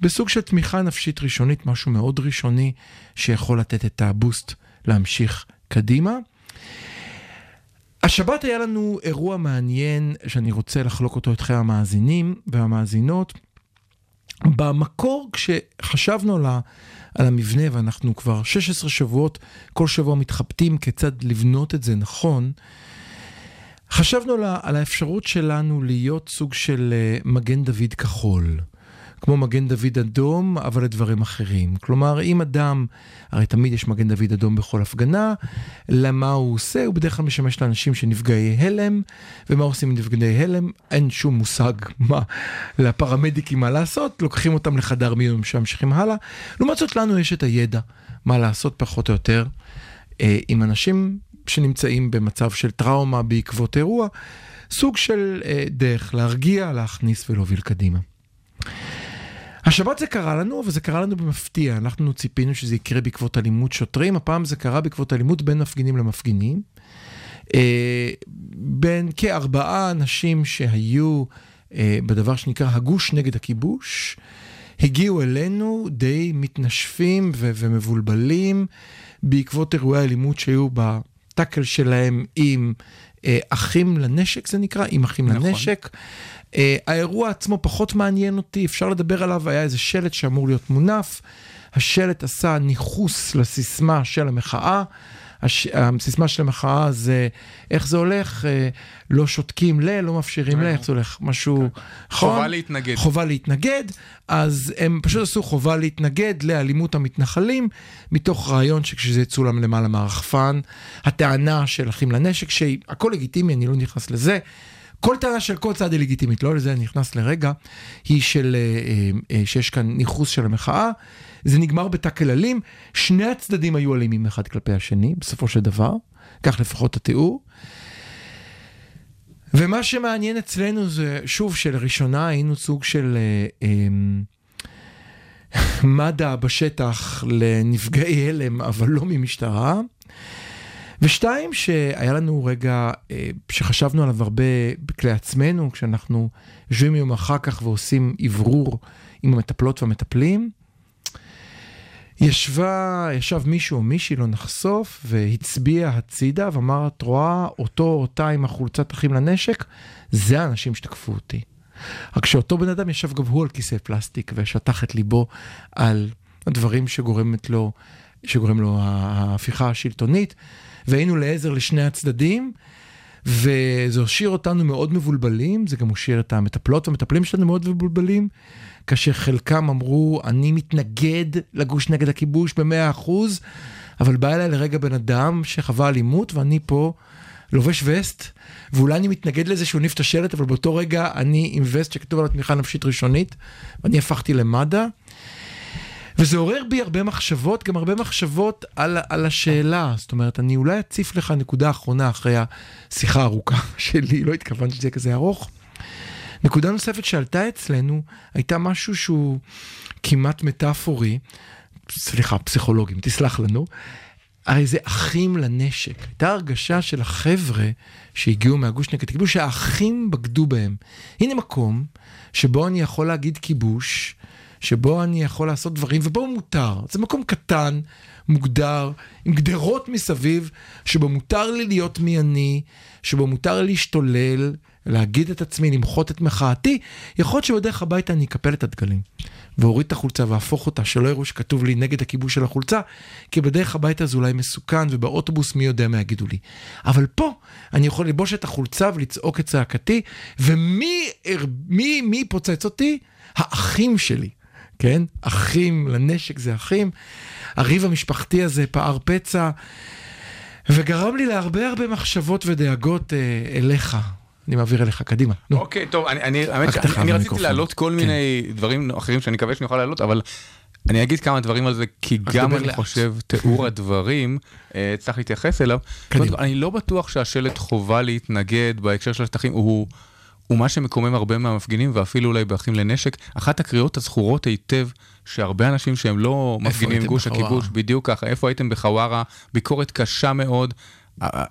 בסוג של תמיכה נפשית ראשונית, משהו מאוד ראשוני שיכול לתת את הבוסט להמשיך קדימה. השבת היה לנו אירוע מעניין שאני רוצה לחלוק אותו איתכם המאזינים והמאזינות. במקור כשחשבנו על, ה, על המבנה ואנחנו כבר 16 שבועות, כל שבוע מתחבטים כיצד לבנות את זה נכון, חשבנו על, על האפשרות שלנו להיות סוג של אה, מגן דוד כחול. כמו מגן דוד אדום, אבל לדברים אחרים. כלומר, אם אדם, הרי תמיד יש מגן דוד אדום בכל הפגנה, למה הוא עושה? הוא בדרך כלל משמש לאנשים שנפגעי הלם, ומה עושים עם נפגעי הלם? אין שום מושג מה לפרמדיקים מה לעשות, לוקחים אותם לחדר מיון שממשיכים הלאה. לעומת זאת, לנו יש את הידע מה לעשות פחות או יותר אה, עם אנשים שנמצאים במצב של טראומה בעקבות אירוע, סוג של אה, דרך להרגיע, להכניס ולהוביל קדימה. השבת זה קרה לנו, אבל זה קרה לנו במפתיע. אנחנו ציפינו שזה יקרה בעקבות אלימות שוטרים, הפעם זה קרה בעקבות אלימות בין מפגינים למפגינים. אה, בין כארבעה אנשים שהיו אה, בדבר שנקרא הגוש נגד הכיבוש, הגיעו אלינו די מתנשפים ו- ומבולבלים בעקבות אירועי אלימות שהיו בטאקל שלהם עם אחים לנשק, זה נקרא, עם אחים נכון. לנשק. Uh, האירוע עצמו פחות מעניין אותי, אפשר לדבר עליו, היה איזה שלט שאמור להיות מונף. השלט עשה ניכוס לסיסמה של המחאה. הש... הסיסמה של המחאה זה, איך זה הולך? אה, לא שותקים ל, לא מאפשרים ל, איך זה הולך? משהו... נכון? חובה להתנגד. חובה להתנגד, אז הם פשוט עשו חובה להתנגד לאלימות המתנחלים, מתוך רעיון שכשזה יצולם למעלה מהרחפן, הטענה של אחים לנשק, שהכל לגיטימי, אני לא נכנס לזה. כל טענה של כל צד היא לגיטימית, לא לזה אני נכנס לרגע, היא של, אה, אה, שיש כאן ניכוס של המחאה, זה נגמר בתקל אלים, שני הצדדים היו אלימים אחד כלפי השני, בסופו של דבר, כך לפחות התיאור. ומה שמעניין אצלנו זה, שוב, שלראשונה היינו סוג של אה, אה, מד"א בשטח לנפגעי הלם, אבל לא ממשטרה. ושתיים, שהיה לנו רגע אה, שחשבנו עליו הרבה בכלי עצמנו, כשאנחנו יושבים יום אחר כך ועושים אוורור עם המטפלות והמטפלים. ישבה, ישב מישהו או מישהי, לא נחשוף, והצביע הצידה ואמר, את רואה אותו או אותה עם החולצת אחים לנשק? זה האנשים שתקפו אותי. רק שאותו בן אדם ישב גם הוא על כיסא פלסטיק ושטח את ליבו על הדברים שגורמת לו, שגורם לו ההפיכה השלטונית, והיינו לעזר לשני הצדדים. וזה השאיר אותנו מאוד מבולבלים, זה גם השאיר את המטפלות והמטפלים שלנו מאוד מבולבלים, כאשר חלקם אמרו, אני מתנגד לגוש נגד הכיבוש במאה אחוז, אבל בא אליי לרגע בן אדם שחווה אלימות ואני פה לובש וסט, ואולי אני מתנגד לזה שהוא הניף את השלט, אבל באותו רגע אני עם וסט שכתוב עליו תמיכה נפשית ראשונית, ואני הפכתי למד"א. וזה עורר בי הרבה מחשבות, גם הרבה מחשבות על, על השאלה. זאת אומרת, אני אולי אציף לך נקודה אחרונה אחרי השיחה הארוכה שלי, לא התכוונתי שזה יהיה כזה ארוך. נקודה נוספת שעלתה אצלנו הייתה משהו שהוא כמעט מטאפורי, סליחה, פסיכולוגים, תסלח לנו. הרי זה אחים לנשק. הייתה הרגשה של החבר'ה שהגיעו מהגוש נגד כיבוש, שהאחים בגדו בהם. הנה מקום שבו אני יכול להגיד כיבוש, שבו אני יכול לעשות דברים, ובו מותר. זה מקום קטן, מוגדר, עם גדרות מסביב, שבו מותר לי להיות מי אני, שבו מותר לי להשתולל, להגיד את עצמי, למחות את מחאתי. יכול להיות שבדרך הביתה אני אקפל את הדגלים, ואוריד את החולצה ואהפוך אותה, שלא יראו שכתוב לי נגד הכיבוש של החולצה, כי בדרך הביתה זה אולי מסוכן, ובאוטובוס מי יודע מה יגידו לי. אבל פה אני יכול ללבוש את החולצה ולצעוק את צעקתי, ומי מי, מי פוצץ אותי? האחים שלי. כן? אחים לנשק זה אחים. הריב המשפחתי הזה פער פצע, וגרם לי להרבה הרבה מחשבות ודאגות אה, אליך. אני מעביר אליך, קדימה. נו. אוקיי, טוב, אני, אני, האמת, אני רציתי. להעלות כל כן. מיני דברים אחרים שאני מקווה שאני אוכל להעלות, אבל אני אגיד כמה דברים על זה, כי גם אני לאט. חושב, תיאור הדברים, אה, צריך להתייחס אליו. קדימה. אני לא בטוח שהשלט חובה להתנגד בהקשר של השטחים, הוא... הוא מה שמקומם הרבה מהמפגינים, ואפילו אולי באחים לנשק. אחת הקריאות הזכורות היטב, שהרבה אנשים שהם לא מפגינים גוש בחווארה? הכיבוש, בדיוק ככה, איפה הייתם בחווארה, ביקורת קשה מאוד.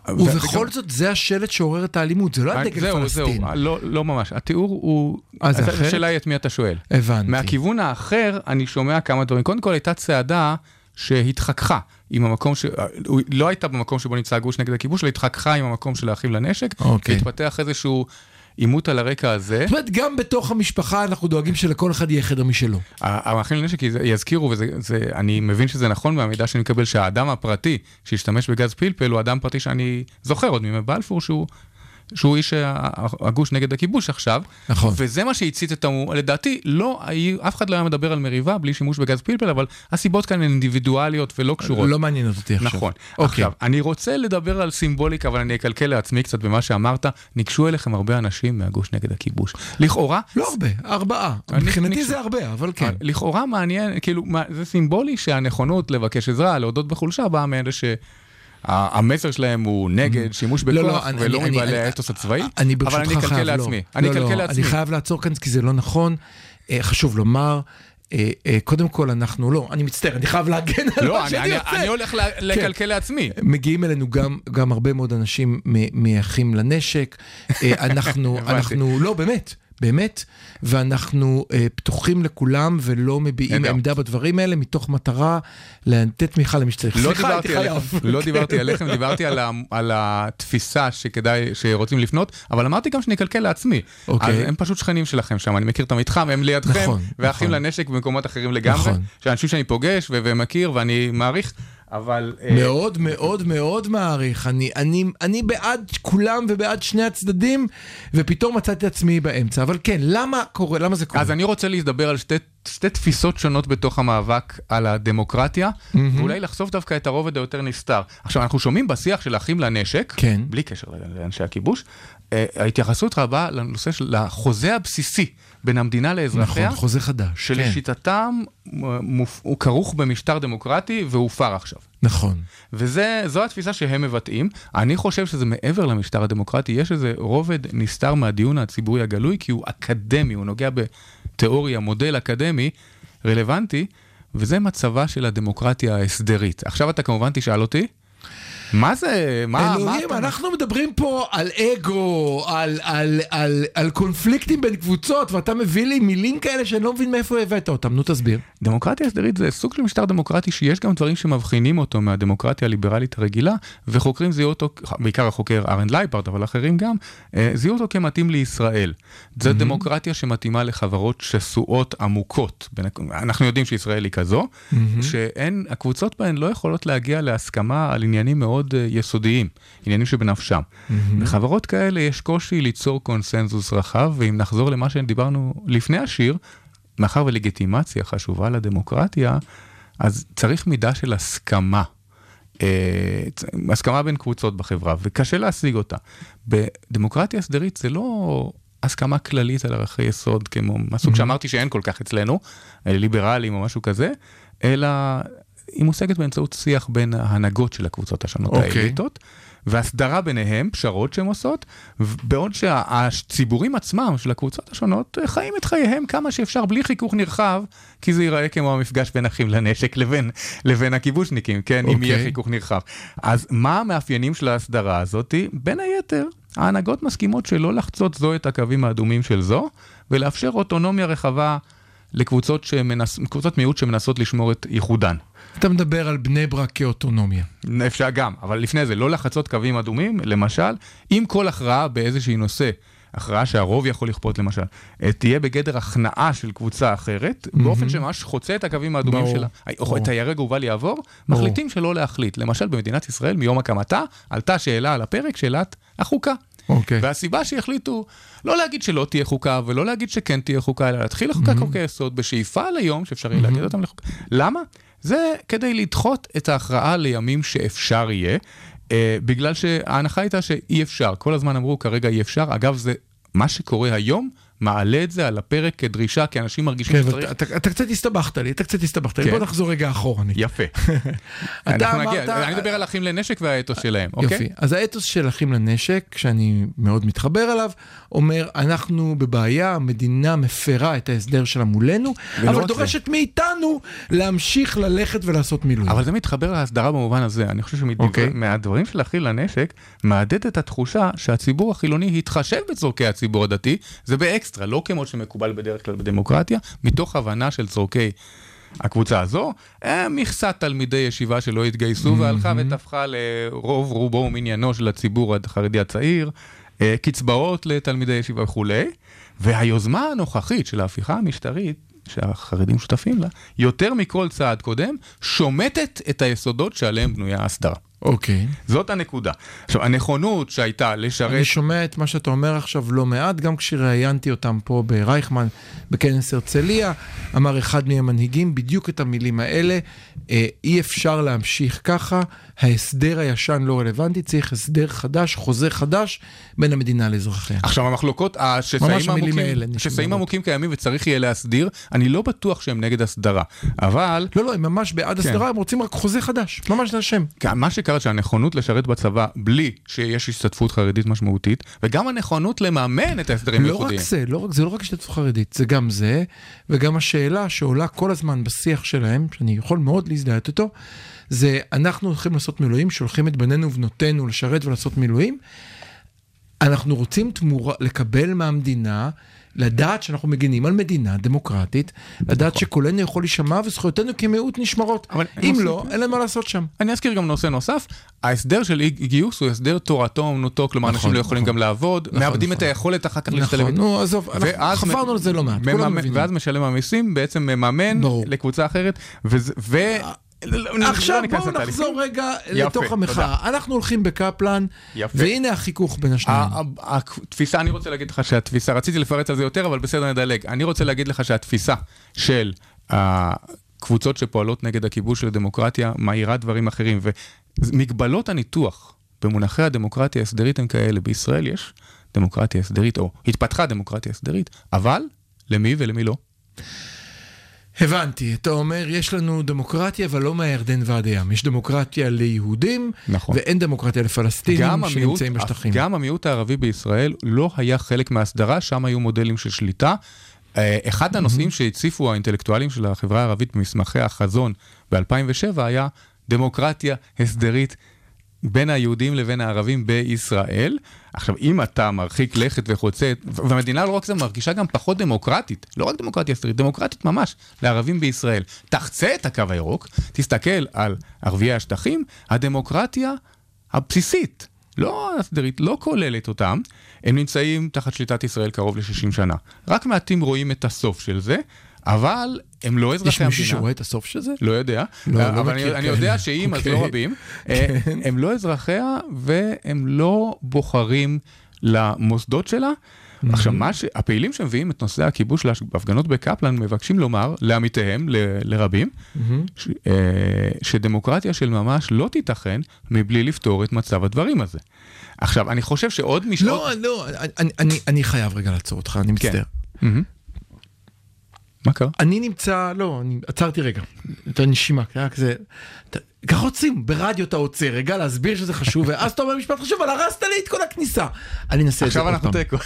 ובכל זאת, זה השלט שעורר את האלימות, זה לא הדגל זהו, פלסטין. זהו, לא, לא ממש. התיאור הוא... אה, זה אז אחרת? השאלה היא את מי אתה שואל. הבנתי. מהכיוון האחר, אני שומע כמה דברים. קודם כל, הייתה צעדה שהתחככה עם המקום ש... הוא לא הייתה במקום שבו נמצא הגוש נגד הכיבוש, אלא התחככה עם המקום של האחים לנשק, אוקיי. והתפתח איזשהו עימות על הרקע הזה. זאת אומרת, גם בתוך המשפחה אנחנו דואגים שלכל אחד יהיה חדר משלו. האחים לנשק יז- יזכירו, ואני מבין שזה נכון מהמידע שאני מקבל, שהאדם הפרטי שהשתמש בגז פלפל הוא אדם פרטי שאני זוכר עוד מימי בלפור, שהוא... שהוא איש הגוש נגד הכיבוש עכשיו, נכון. וזה מה שהצית את המהומה, לדעתי, לא, אף אחד לא היה מדבר על מריבה בלי שימוש בגז פלפל, אבל הסיבות כאן הן אינדיבידואליות ולא קשורות. לא מעניין אותי עכשיו. נכון. אוקיי. עכשיו, אני רוצה לדבר על סימבוליקה, אבל אני אקלקל לעצמי קצת במה שאמרת. ניגשו אליכם הרבה אנשים מהגוש נגד הכיבוש. לכאורה, לא הרבה, ארבעה. מבחינתי זה הרבה, אבל כן. לכאורה מעניין, כאילו, זה סימבולי שהנכונות לבקש עזרה, להודות בחולשה, באה מאלה שהמסר שלהם הוא נגד שימוש לא, לא, בכוח ולא אני- מבעלי האתוס הצבאי, אני אבל אני אקלקל לא. לעצמי. אני לא, לא, אקלקל לעצמי. אני חייב לעצור כאן כי זה לא נכון. אה, חשוב לומר, אה, אה, קודם כל אנחנו, לא, אני מצטער, אני חייב להגן על לא, מה אני- שאני אני- עושה. אני הולך ל- לקלקל לעצמי. מגיעים אלינו גם, גם הרבה מאוד אנשים מאחים לנשק. אנחנו. אנחנו, לא, באמת, באמת, ואנחנו אה, פתוחים לכולם ולא מביעים נהדר. עמדה בדברים האלה מתוך מטרה לתת תמיכה למי שצריך. לא סליחה, הייתי חייב. לא כן. דיברתי עליכם, דיברתי על ה- על התפיסה שכדאי, שרוצים לפנות, אבל אמרתי גם שאני אקלקל לעצמי. אוקיי. אז הם פשוט שכנים שלכם שם, אני מכיר את המתחם, הם לידכם, נכון, ואחים נכון. לנשק במקומות אחרים לגמרי. נכון. שאנשים שאני פוגש ומכיר ואני מעריך, אבל... אה, מאוד מאוד מאוד מעריך. אני, אני, אני בעד כולם ובעד שני הצדדים, ופתאום מצאתי עצמי באמצע. אבל כן, למה קורה? למה זה קורה? אז אני רוצה לדבר על שתי, שתי תפיסות שונות בתוך המאבק על הדמוקרטיה, ואולי לחשוף דווקא את הרובד היותר נסתר. עכשיו, אנחנו שומעים בשיח של אחים לנשק, כן. בלי קשר לאנשי הכיבוש, אה, ההתייחסות רבה לנושא של החוזה הבסיסי בין המדינה לאזרחיה. נכון, חוזה חדש. כן. שלשיטתם אה, מופ- הוא כרוך במשטר דמוקרטי והופר עכשיו. נכון. וזו התפיסה שהם מבטאים. אני חושב שזה מעבר למשטר הדמוקרטי, יש איזה רובד נסתר מהדיון הציבורי הגלוי, כי הוא אקדמי, הוא נוגע בתיאוריה, מודל אקדמי רלוונטי, וזה מצבה של הדמוקרטיה ההסדרית. עכשיו אתה כמובן תשאל אותי, מה זה, מה, מה אלוהים, אתה... אנחנו מדברים פה על אגו, על, על, על, על קונפליקטים בין קבוצות, ואתה מביא לי מילים כאלה שאני לא מבין מאיפה הבאת אותם. נו, תסביר. דמוקרטיה הסדרית זה סוג של משטר דמוקרטי שיש גם דברים שמבחינים אותו מהדמוקרטיה הליברלית הרגילה, וחוקרים זיהו אותו, בעיקר החוקר ארן לייפרט, אבל אחרים גם, אה, זיהו אותו כמתאים לישראל. זו דמוקרטיה שמתאימה לחברות שסועות עמוקות. אנחנו יודעים שישראל היא כזו, שאין, הקבוצות בהן לא יכולות להגיע להסכמה על עניינים מאוד אה, יסודיים, עניינים שבנפשם. בחברות כאלה יש קושי ליצור קונסנזוס רחב, ואם נחזור למה שדיברנו לפני השיר, מאחר ולגיטימציה חשובה לדמוקרטיה, אז צריך מידה של הסכמה. אה, הסכמה בין קבוצות בחברה, וקשה להשיג אותה. בדמוקרטיה הסדרית זה לא הסכמה כללית על ערכי יסוד, כמו מהסוג שאמרתי שאין כל כך אצלנו, ליברלים או משהו כזה, אלא היא מושגת באמצעות שיח בין ההנהגות של הקבוצות השונות, אוקיי. האליטות. והסדרה ביניהם, פשרות שהן עושות, בעוד שהציבורים עצמם של הקבוצות השונות אה, חיים את חייהם כמה שאפשר בלי חיכוך נרחב, כי זה ייראה כמו המפגש בין אחים לנשק לבין, לבין הכיבושניקים, כן, אם אוקיי. יהיה חיכוך נרחב. אז מה המאפיינים של ההסדרה הזאת? בין היתר, ההנהגות מסכימות שלא לחצות זו את הקווים האדומים של זו, ולאפשר אוטונומיה רחבה לקבוצות שמנס... קבוצות מיעוט שמנסות לשמור את ייחודן. אתה מדבר על בני ברק כאוטונומיה. אפשר גם, אבל לפני זה, לא לחצות קווים אדומים, למשל, אם כל הכרעה באיזשהי נושא, הכרעה שהרוב יכול לכפות למשל, אה, תהיה בגדר הכנעה של קבוצה אחרת, באופן שממש חוצה את הקווים האדומים ברור, שלה, או ברור. את הירק ובל יעבור, מחליטים שלא להחליט. למשל, במדינת ישראל, מיום הקמתה, עלתה שאלה על הפרק, שאלת החוקה. אוקיי. והסיבה שהחליטו לא להגיד שלא תהיה חוקה ולא להגיד שכן תהיה חוקה, אלא להתחיל לחוקק חוקי יסוד בשאיפה ליום שאפשר יהיה להגיד אותם לחוקה. למה? זה כדי לדחות את ההכרעה לימים שאפשר יהיה, אה, בגלל שההנחה הייתה שאי אפשר. כל הזמן אמרו כרגע אי אפשר. אגב, זה מה שקורה היום. מעלה את זה על הפרק כדרישה, כי אנשים מרגישים כן, שצריך... ואתה- אתה אתה קצת הסתבכת לי, אתה קצת הסתבכת לי. כן. בוא נחזור רגע אחורנית. יפה. אתה אנחנו נגיע- אמרת- אני מדבר על אחים לנשק והאתוס שלהם, אוקיי? יופי. אז האתוס של אחים לנשק, שאני מאוד מתחבר אליו, אומר, אנחנו בבעיה, המדינה מפרה את ההסדר שלה מולנו, אבל רק זה. דורשת מאיתנו להמשיך ללכת ולעשות מילואים. אבל זה מתחבר להסדרה במובן הזה. אני חושב אוקיי. שמהדברים של אחי לנשק, מהדהד את התחושה שהציבור החילוני התחשב בצורכי הציבור הדתי, זה באקסטרה, לא כמו שמקובל בדרך כלל בדמוקרטיה, מתוך הבנה של צורכי הקבוצה הזו. אה, מכסת תלמידי ישיבה שלא התגייסו והלכה ותפחה לרוב רובו ומניינו של הציבור החרדי הצעיר, אה, קצבאות לתלמידי ישיבה וכולי, והיוזמה הנוכחית של ההפיכה המשטרית, שהחרדים שותפים לה, יותר מכל צעד קודם, שומטת את היסודות שעליהם בנויה ההסדרה. אוקיי. זאת הנקודה. עכשיו, הנכונות שהייתה לשרת... אני שומע את מה שאתה אומר עכשיו לא מעט, גם כשראיינתי אותם פה ברייכמן, בכנס הרצליה, אמר אחד מהמנהיגים בדיוק את המילים האלה, אה, אי אפשר להמשיך ככה, ההסדר הישן לא רלוונטי, צריך הסדר חדש, חוזה חדש בין המדינה לאזרחיה. עכשיו המחלוקות, השסעים המילים עמוקים. שסעים עמוקים קיימים וצריך יהיה להסדיר, אני לא בטוח שהם נגד הסדרה, אבל לא, לא, הם ממש בעד כן. הסדרה, הם רוצים רק חוזה חדש, ממש זה השם. שקרה שהנכונות לשרת בצבא בלי שיש השתתפות חרדית משמעותית, וגם הנכונות לממן את ההסדרים לא רק הייחודיים. זה, לא רק, זה לא רק השתתפות חרדית, זה גם זה, וגם השאלה שעולה כל הזמן בשיח שלהם, שאני יכול מאוד להזדהות איתו, זה אנחנו הולכים לעשות מילואים, שולחים את בנינו ובנותינו לשרת ולעשות מילואים, אנחנו רוצים תמורה, לקבל מהמדינה, לדעת שאנחנו מגינים על מדינה דמוקרטית, לדעת שקולנו יכול להישמע וזכויותינו כמיעוט נשמרות. אבל אם עושים- לא, אין להם מה לעשות שם. אני אזכיר גם נושא נוסף, ההסדר של אי גיוס הוא הסדר תורתו אומנותו, כלומר נכון, אנשים לא יכולים נכון. גם לעבוד, נכון, מאבדים נכון. את היכולת אחר כך להשתלב. נכון, נו עזוב, ואז חפרנו על זה לא מעט, כולם מבינים. ואז משלם המיסים בעצם מממן ברור. לקבוצה אחרת, וזה- ו... לא עכשיו ניכנס בואו לתהליכים. נחזור רגע יפה, לתוך המחאה. אנחנו הולכים בקפלן, יפה. והנה החיכוך בין השניים. התפיסה, אני רוצה להגיד לך שהתפיסה, רציתי לפרט על זה יותר, אבל בסדר, נדלג. אני רוצה להגיד לך שהתפיסה של הקבוצות שפועלות נגד הכיבוש של הדמוקרטיה מאירה דברים אחרים, ומגבלות הניתוח במונחי הדמוקרטיה ההסדרית הם כאלה. בישראל יש דמוקרטיה הסדרית, או התפתחה דמוקרטיה הסדרית, אבל למי ולמי לא? הבנתי, אתה אומר, יש לנו דמוקרטיה, אבל לא מהירדן ועד הים. יש דמוקרטיה ליהודים, נכון. ואין דמוקרטיה לפלסטינים גם המיעוט, שנמצאים בשטחים. גם המיעוט הערבי בישראל לא היה חלק מההסדרה, שם היו מודלים של שליטה. אה, אחד הנושאים שהציפו האינטלקטואלים של החברה הערבית במסמכי החזון ב-2007 היה דמוקרטיה הסדרית בין היהודים לבין הערבים בישראל. עכשיו, אם אתה מרחיק לכת וחוצה, והמדינה לא רק זה מרגישה גם פחות דמוקרטית, לא רק דמוקרטיה הסדרית, דמוקרטית ממש, לערבים בישראל. תחצה את הקו הירוק, תסתכל על ערביי השטחים, הדמוקרטיה הבסיסית, לא הסדרית, לא כוללת אותם, הם נמצאים תחת שליטת ישראל קרוב ל-60 שנה. רק מעטים רואים את הסוף של זה, אבל הם לא אזרחי יש המדינה. מישהו שרואה את הסוף של זה? לא יודע, לא, לא אבל מכיר אני, אני כאלה. יודע שאם, אז לא אוקיי. רבים. אה, הם לא אזרחיה והם לא בוחרים למוסדות שלה. עכשיו, מה ש... הפעילים שמביאים את נושא הכיבוש להפגנות בקפלן מבקשים לומר לעמיתיהם, ל... לרבים, ש... אה, שדמוקרטיה של ממש לא תיתכן מבלי לפתור את מצב הדברים הזה. עכשיו, אני חושב שעוד משעות... לא, לא, אני- אני- אני חייב רגע לעצור אותך, אני כן. מצטער. מה קרה? אני נמצא, לא, אני עצרתי רגע, את הנשימה, היה כזה, אתה- ככה רוצים, ברדיו אתה עוצר רגע להסביר שזה חשוב, ואז אתה אומר משפט חשוב, אבל הרסת לי את כל הכניסה. אני אנסה את זה עכשיו עוד אנחנו פעם. תיקו.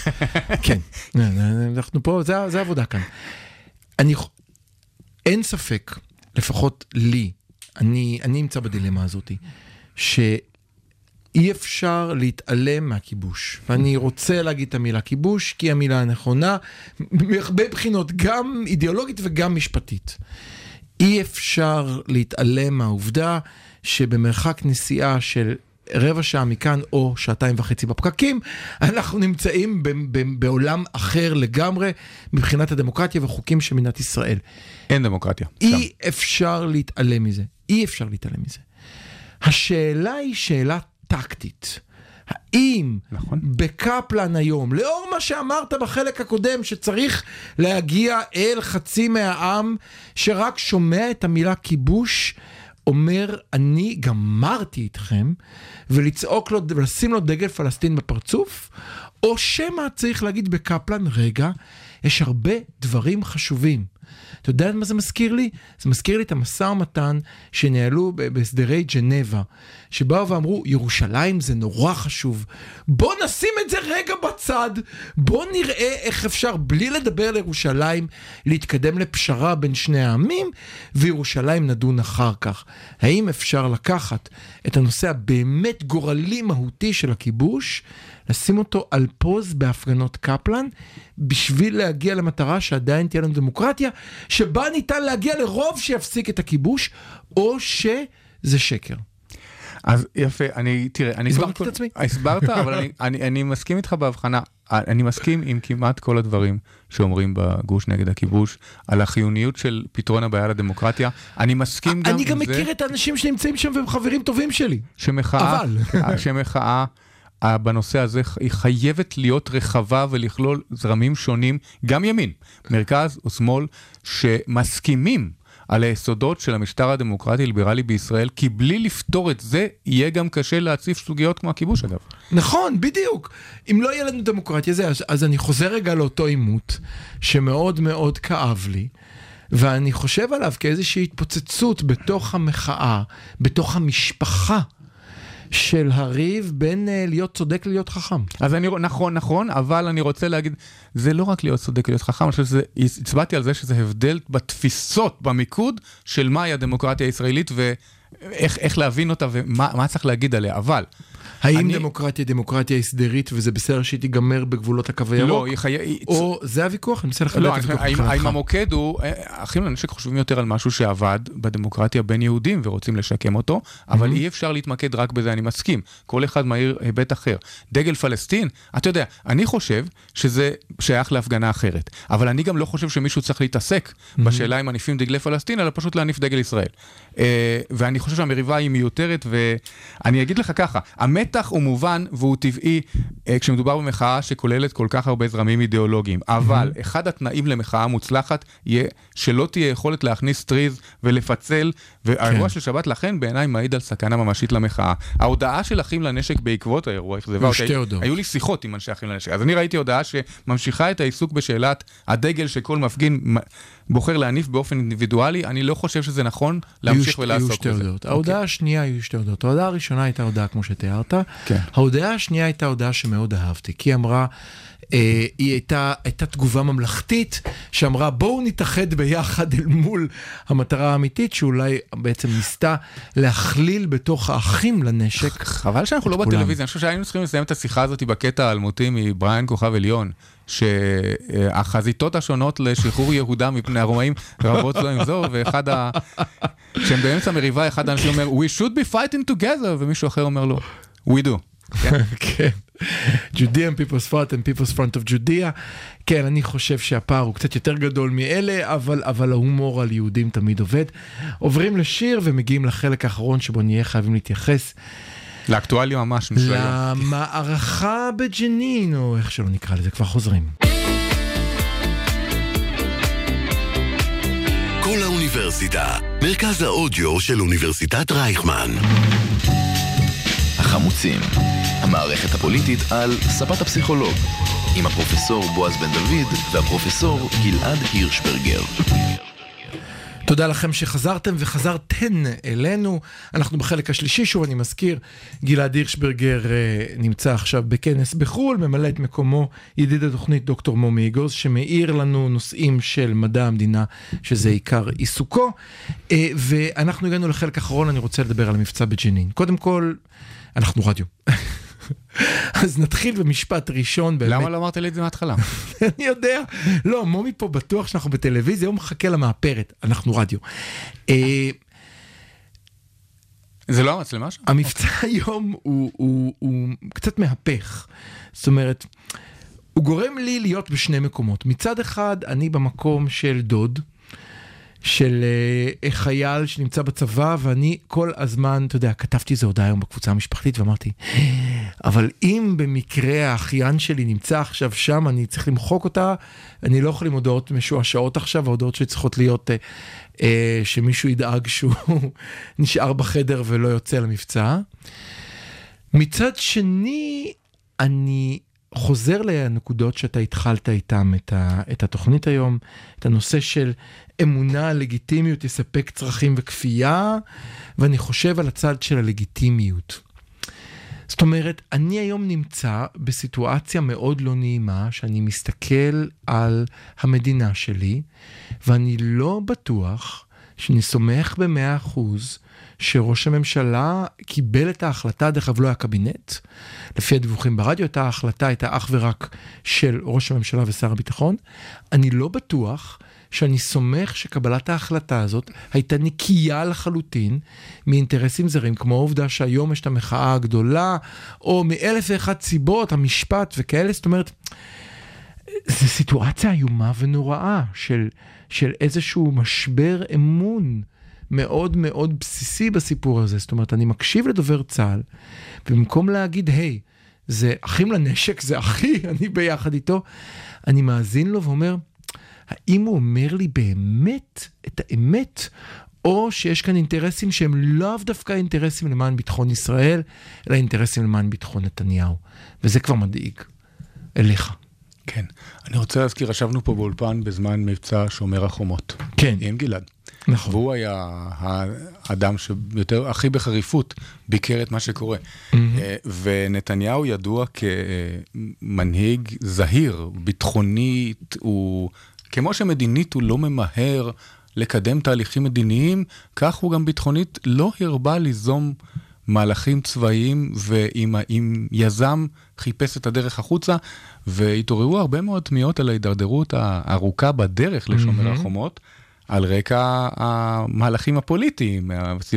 כן, אנחנו פה, זה זה העבודה כאן. אני, אין ספק, לפחות לי, אני, אני נמצא בדילמה הזאת, שאי אפשר להתעלם מהכיבוש. ואני רוצה להגיד את המילה כיבוש, כי היא המילה הנכונה, מהרבה בחינות, גם אידיאולוגית וגם משפטית. אי אפשר להתעלם מהעובדה שבמרחק נסיעה של רבע שעה מכאן או שעתיים וחצי בפקקים, אנחנו נמצאים ב- ב- בעולם אחר לגמרי מבחינת הדמוקרטיה וחוקים של מדינת ישראל. אין דמוקרטיה. שם. אי אפשר להתעלם מזה. אי אפשר להתעלם מזה. השאלה היא שאלה טקטית. האם נכון. בקפלן היום, לאור מה שאמרת בחלק הקודם, שצריך להגיע אל חצי מהעם שרק שומע את המילה כיבוש, אומר, אני גמרתי איתכם, ולצעוק לו ולשים לו דגל פלסטין בפרצוף, או שמא צריך להגיד בקפלן, רגע, יש הרבה דברים חשובים. אתה יודע מה זה מזכיר לי? זה מזכיר לי את המשא ומתן שניהלו בהסדרי ג'נבה, שבאו ואמרו, ירושלים זה נורא חשוב, בוא נשים את זה רגע בצד, בוא נראה איך אפשר, בלי לדבר על ירושלים, להתקדם לפשרה בין שני העמים, וירושלים נדון אחר כך. האם אפשר לקחת את הנושא הבאמת גורלי מהותי של הכיבוש, לשים אותו על פוז בהפגנות קפלן, בשביל להגיע למטרה שעדיין תהיה לנו דמוקרטיה, שבה ניתן להגיע לרוב שיפסיק את הכיבוש, או שזה שקר. אז יפה, אני, תראה, אני... הסברתי קודם את עצמי? כל- הסברת, אבל אני, אני, אני מסכים איתך בהבחנה. אני מסכים עם כמעט כל הדברים שאומרים בגוש נגד הכיבוש, על החיוניות של פתרון הבעיה לדמוקרטיה. אני מסכים גם אני גם עם זה מכיר את האנשים שנמצאים שם והם חברים טובים שלי. שמחאה, אבל. שמחאה אה, בנושא הזה היא חייבת להיות רחבה ולכלול זרמים שונים, גם ימין, מרכז או שמאל, שמסכימים על היסודות של המשטר הדמוקרטי-ליברלי בישראל, כי בלי לפתור את זה, יהיה גם קשה להציף סוגיות כמו הכיבוש אגב. נכון, בדיוק. אם לא יהיה לנו דמוקרטיה, זה, אז, אז אני חוזר רגע לאותו עימות, שמאוד מאוד כאב לי, ואני חושב עליו כאיזושהי התפוצצות בתוך המחאה, בתוך המשפחה של הריב בין uh, להיות צודק ללהיות חכם. אז אני, נכון, נכון, אבל אני רוצה להגיד, זה לא רק להיות צודק, להיות חכם, אני חושב שזה, הצבעתי על זה שזה הבדל בתפיסות, במיקוד של מהי הדמוקרטיה הישראלית, איך, איך להבין אותה ומה מה צריך להגיד עליה, אבל... האם אני- דמוקרטיה דמוקרטיה הסדרית וזה בסדר שהיא תיגמר בגבולות הקו הירוק? לא, היא חי... היא- או זה הוויכוח? אני מנסה לחדד לא, את הוויכוח מבחינתך. האם המוקד הוא, אה, אחים לנשק חושבים יותר על משהו שעבד בדמוקרטיה בין יהודים ורוצים לשקם אותו, אבל אי אפשר להתמקד רק בזה, אני מסכים. כל אחד מאיר היבט אחר. דגל פלסטין, אתה יודע, אני חושב שזה שייך להפגנה אחרת, אבל אני גם לא חושב שמישהו צריך להתעסק בשאלה אם מניפים דגלי פלסטין, אלא פשוט להניף דגל ישראל. אה, ואני חושב שהמריבה היא מיותרת, ואני אגיד לך ככה, המתח הוא מובן והוא טבעי אה, כשמדובר במחאה שכוללת כל כך הרבה זרמים אידיאולוגיים, אבל אחד התנאים למחאה מוצלחת יהיה שלא תהיה יכולת להכניס טריז ולפצל, והאירוע כן. של שבת לכן בעיניי מעיד על סכנה ממשית למחאה. ההודעה של אחים לנשק בעקבות האירוע אכזבה היו אותי. שתי הודעות. היו לי שיחות עם אנשי אחים לנשק, אז אני ראיתי הודעה שממשיכה את העיסוק בשאלת הדגל שכל מפגין בוחר להניף באופן אינדיבידואלי, אני לא חושב שזה נכון להמשיך ולעסוק בזה. הודעות. אוקיי. ההודעה השנייה היו שתי הודעות. ההודעה הראשונה הייתה הודעה כמו שתיארת. כן. ההודעה השנייה הייתה הודעה שמאוד אהבתי, כי היא אמרה, אה, היא הייתה, הייתה תגובה ממלכתית שאמרה בואו נתאחד ביחד אל מול המטרה האמיתית שאולי בעצם ניסתה להכליל בתוך האחים לנשק. חבל שאנחנו לא כולם. בטלוויזיה, אני חושב שהיינו צריכים לסיים את השיחה הזאת בקטע האלמותי מבריאן כוכב עליון, שהחזיתות השונות לשחרור יהודה מפני הרומאים רבות זו עם זו, ואחד ה... כשהם באמצע מריבה, אחד האנשים אומר, We should be fighting together, ומישהו אחר אומר לו, We do. כן? כן. Judean People's Front and People's Front of Judea. כן, אני חושב שהפער הוא קצת יותר גדול מאלה, אבל, אבל ההומור על יהודים תמיד עובד. עוברים לשיר ומגיעים לחלק האחרון שבו נהיה חייבים להתייחס לאקטואליה ממש. למערכה בג'נין, או איך שלא נקרא לזה, כבר חוזרים. כל האוניברסיטה, מרכז האודיו של אוניברסיטת רייכמן. החמוצים, המערכת הפוליטית על ספת הפסיכולוג, עם הפרופסור בועז בן דוד והפרופסור גלעד הירשברגר. תודה לכם שחזרתם וחזרתן אלינו. אנחנו בחלק השלישי, שוב אני מזכיר, גלעד הירשברגר אה, נמצא עכשיו בכנס בחו"ל, ממלא את מקומו ידיד התוכנית דוקטור מומי אגוז, שמאיר לנו נושאים של מדע המדינה, שזה עיקר עיסוקו. אה, ואנחנו הגענו לחלק האחרון, אני רוצה לדבר על המבצע בג'נין. קודם כל, אנחנו רדיו. אז נתחיל במשפט ראשון באמת. למה לא אמרת לי את זה מההתחלה? אני יודע. לא, מומי פה בטוח שאנחנו בטלוויזיה, הוא מחכה למאפרת, אנחנו רדיו. אה, זה לא המצלמה שם? המבצע היום הוא, הוא, הוא קצת מהפך. זאת אומרת, הוא גורם לי להיות בשני מקומות. מצד אחד, אני במקום של דוד, של אה, חייל שנמצא בצבא, ואני כל הזמן, אתה יודע, כתבתי איזה הודעה היום בקבוצה המשפחתית ואמרתי, אבל אם במקרה האחיין שלי נמצא עכשיו שם, אני צריך למחוק אותה, אני לא יכול עם הודעות משועשעות עכשיו, ההודעות שצריכות להיות, אה, אה, שמישהו ידאג שהוא נשאר בחדר ולא יוצא למבצע. מצד שני, אני חוזר לנקודות שאתה התחלת איתם את, את התוכנית היום, את הנושא של אמונה, לגיטימיות, יספק צרכים וכפייה, ואני חושב על הצד של הלגיטימיות. זאת אומרת, אני היום נמצא בסיטואציה מאוד לא נעימה, שאני מסתכל על המדינה שלי, ואני לא בטוח שאני סומך במאה אחוז שראש הממשלה קיבל את ההחלטה, דרך אגב לא היה קבינט, לפי הדיווחים ברדיו, הייתה ההחלטה הייתה אך ורק של ראש הממשלה ושר הביטחון. אני לא בטוח שאני סומך שקבלת ההחלטה הזאת הייתה נקייה לחלוטין מאינטרסים זרים, כמו העובדה שהיום יש את המחאה הגדולה, או מאלף ואחת סיבות, המשפט וכאלה, זאת אומרת, זו סיטואציה איומה ונוראה של, של איזשהו משבר אמון מאוד מאוד בסיסי בסיפור הזה. זאת אומרת, אני מקשיב לדובר צה"ל, ובמקום להגיד, היי, זה אחים לנשק, זה אחי, אני ביחד איתו, אני מאזין לו ואומר, האם הוא אומר לי באמת את האמת, או שיש כאן אינטרסים שהם לאו דווקא אינטרסים למען ביטחון ישראל, אלא אינטרסים למען ביטחון נתניהו. וזה כבר מדאיג. אליך. כן. אני רוצה להזכיר, ישבנו פה באולפן בזמן מבצע שומר החומות. כן. עם גלעד. נכון. והוא היה האדם שיותר, הכי בחריפות, ביקר את מה שקורה. אה, ונתניהו ידוע כמנהיג זהיר, ביטחונית, הוא, כמו שמדינית הוא לא ממהר לקדם תהליכים מדיניים, כך הוא גם ביטחונית לא הרבה ליזום מהלכים צבאיים, ואם יזם חיפש את הדרך החוצה, והתעוררו הרבה מאוד תמיהות על ההידרדרות הארוכה בדרך לשומר Mhm. החומות. על רקע המהלכים הפוליטיים,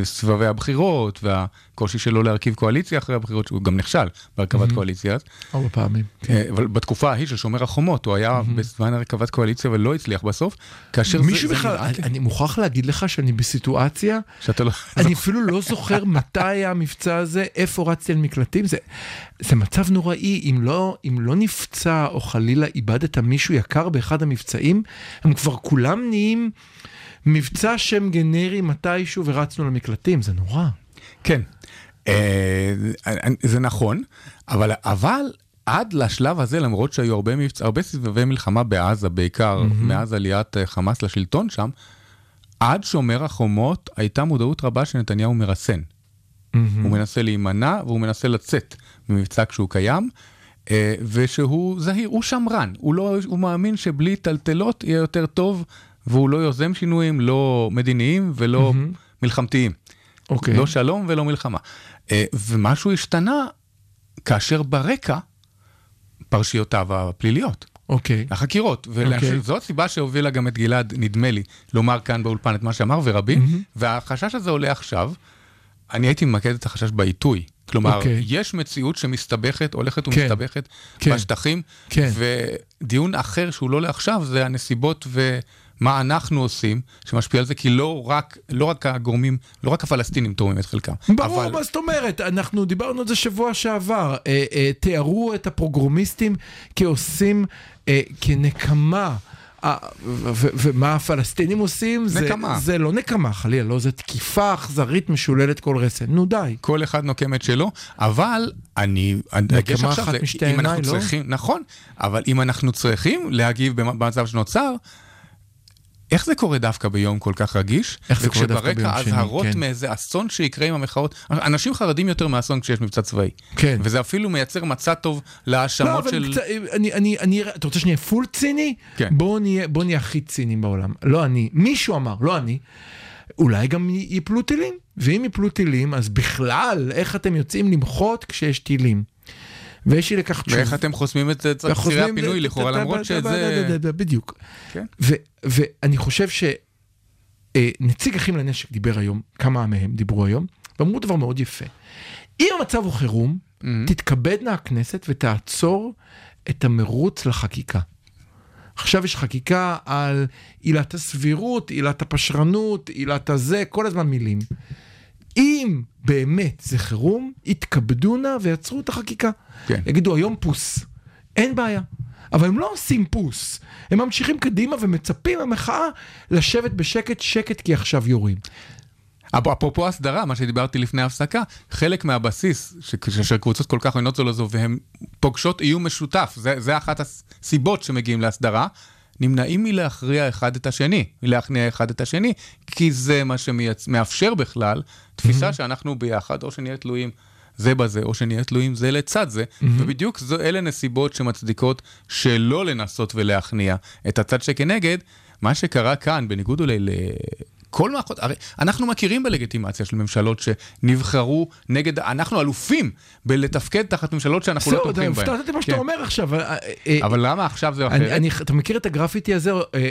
סבבי הבחירות והקושי שלו להרכיב קואליציה אחרי הבחירות, שהוא גם נכשל בהרכבת Mhm. קואליציה. ארבע פעמים. אה, אבל בתקופה ההיא של שומר החומות, הוא היה בזמן הרכבת קואליציה ולא הצליח בסוף, כאשר זה... מישהו בכלל, לי אני מוכרח להגיד לך שאני בסיטואציה, שאתה לא... אני אפילו לא זוכר מתי היה המבצע הזה, איפה רצתי על מקלטים, זה, זה מצב נוראי, אם לא, אם לא נפצע או חלילה איבדת מישהו יקר באחד המבצעים, הם כבר כולם נהיים מבצע שם גנרי מתישהו ורצנו למקלטים, זה נורא. כן, אה, זה נכון, אבל, אבל עד לשלב הזה, למרות שהיו הרבה, מבצ... הרבה סבבי מלחמה בעזה, בעיקר mm-hmm. מאז עליית אה, חמאס לשלטון שם, עד שומר החומות הייתה מודעות רבה שנתניהו מרסן. Mm-hmm. הוא מנסה להימנע והוא מנסה לצאת ממבצע כשהוא קיים, אה, ושהוא זהיר, הוא שמרן, הוא, לא, הוא מאמין שבלי טלטלות יהיה יותר טוב, והוא לא יוזם שינויים, לא מדיניים ולא Mhm. מלחמתיים. אוקיי. לא שלום ולא מלחמה. אה, ומשהו השתנה כאשר ברקע פרשיותיו הפליליות. אוקיי. החקירות, אוקיי. וזו הסיבה שהובילה גם את גלעד, נדמה לי, לומר כאן באולפן את מה שאמר, ורבים, מהמם. והחשש הזה עולה עכשיו, אני הייתי ממקד את החשש בעיתוי. כלומר, אוקיי. יש מציאות שמסתבכת, הולכת כן. ומסתבכת כן. בשטחים, כן. ודיון אחר שהוא לא לעכשיו זה הנסיבות ומה אנחנו עושים, שמשפיע על זה, כי לא רק, לא רק הגורמים, לא רק הפלסטינים תורמים את חלקם. ברור, מה זאת אומרת? אנחנו דיברנו על זה שבוע שעבר. אה, אה, תיארו את הפרוגרומיסטים כעושים אה, כנקמה. ומה הפלסטינים עושים? זה- נקמה. זה לא נקמה, חלילה, לא, זה תקיפה אכזרית משוללת כל רסן. נו די. כל אחד נוקם את שלו, אבל אני, נקמה אחת זה, משתי אם אנחנו עיניי, לא? צריכים, נכון, אבל אם אנחנו צריכים להגיב במ- במצב שנוצר, איך זה קורה דווקא ביום כל כך רגיש? איך זה קורה דווקא ביום וכשברקע שני, אזהרות כן. מאיזה אסון שיקרה עם המחאות, אנשים חרדים יותר מאסון כשיש מבצע צבאי. כן. וזה אפילו מייצר מצע טוב לא, להאשמות אבל של... קצת, אני, אני, אני, אתה רוצה שנהיה פול ציני? כן. בואו נהיה, בוא נהיה הכי ציניים בעולם. לא אני, מישהו אמר, לא אני. אולי גם ייפלו טילים, ואם ייפלו טילים, אז בכלל, איך אתם יוצאים למחות כשיש טילים? ויש לי לכך תשובה. ואיך אתם חוסמים את צירי הפינוי לכאורה, למרות שזה... בדיוק. ואני חושב שנציג אחים לנשק דיבר היום, כמה מהם דיברו היום, ואמרו דבר מאוד יפה. אם המצב הוא חירום, Mhm. תתכבדנה הכנסת ותעצור את המרוץ לחקיקה. עכשיו יש חקיקה על עילת הסבירות, עילת הפשרנות, עילת הזה, כל הזמן מילים. אם באמת זה חירום, יתכבדו נא ויעצרו את החקיקה. כן. יגידו היום פוס, אין בעיה. אבל הם לא עושים פוס, הם ממשיכים קדימה ומצפים המחאה לשבת בשקט שקט כי עכשיו יורים. אפ- אפרופו הסדרה, מה שדיברתי לפני ההפסקה, חלק מהבסיס, ש- כאשר קבוצות כל כך עוינות זו לזו והן פוגשות איום משותף, זה, זה אחת הסיבות שמגיעים להסדרה, נמנעים מלהכריע אחד את השני, מלהכניע אחד את השני, כי זה מה שמאפשר בכלל תפיסה שאנחנו ביחד, או שנהיה תלויים זה בזה, או שנהיה תלויים זה לצד זה, ובדיוק זו, אלה נסיבות שמצדיקות שלא לנסות ולהכניע את הצד שכנגד. מה שקרה כאן, בניגוד אולי ל... כל מערכות, הרי אנחנו מכירים בלגיטימציה של ממשלות שנבחרו נגד, אנחנו אלופים בלתפקד תחת ממשלות שאנחנו לא תומכים בהן. הפתעת אותי מה שאתה כן. אומר עכשיו. אה, אה, אבל למה עכשיו זה אחרת? אתה מכיר את הגרפיטי הזה? אה,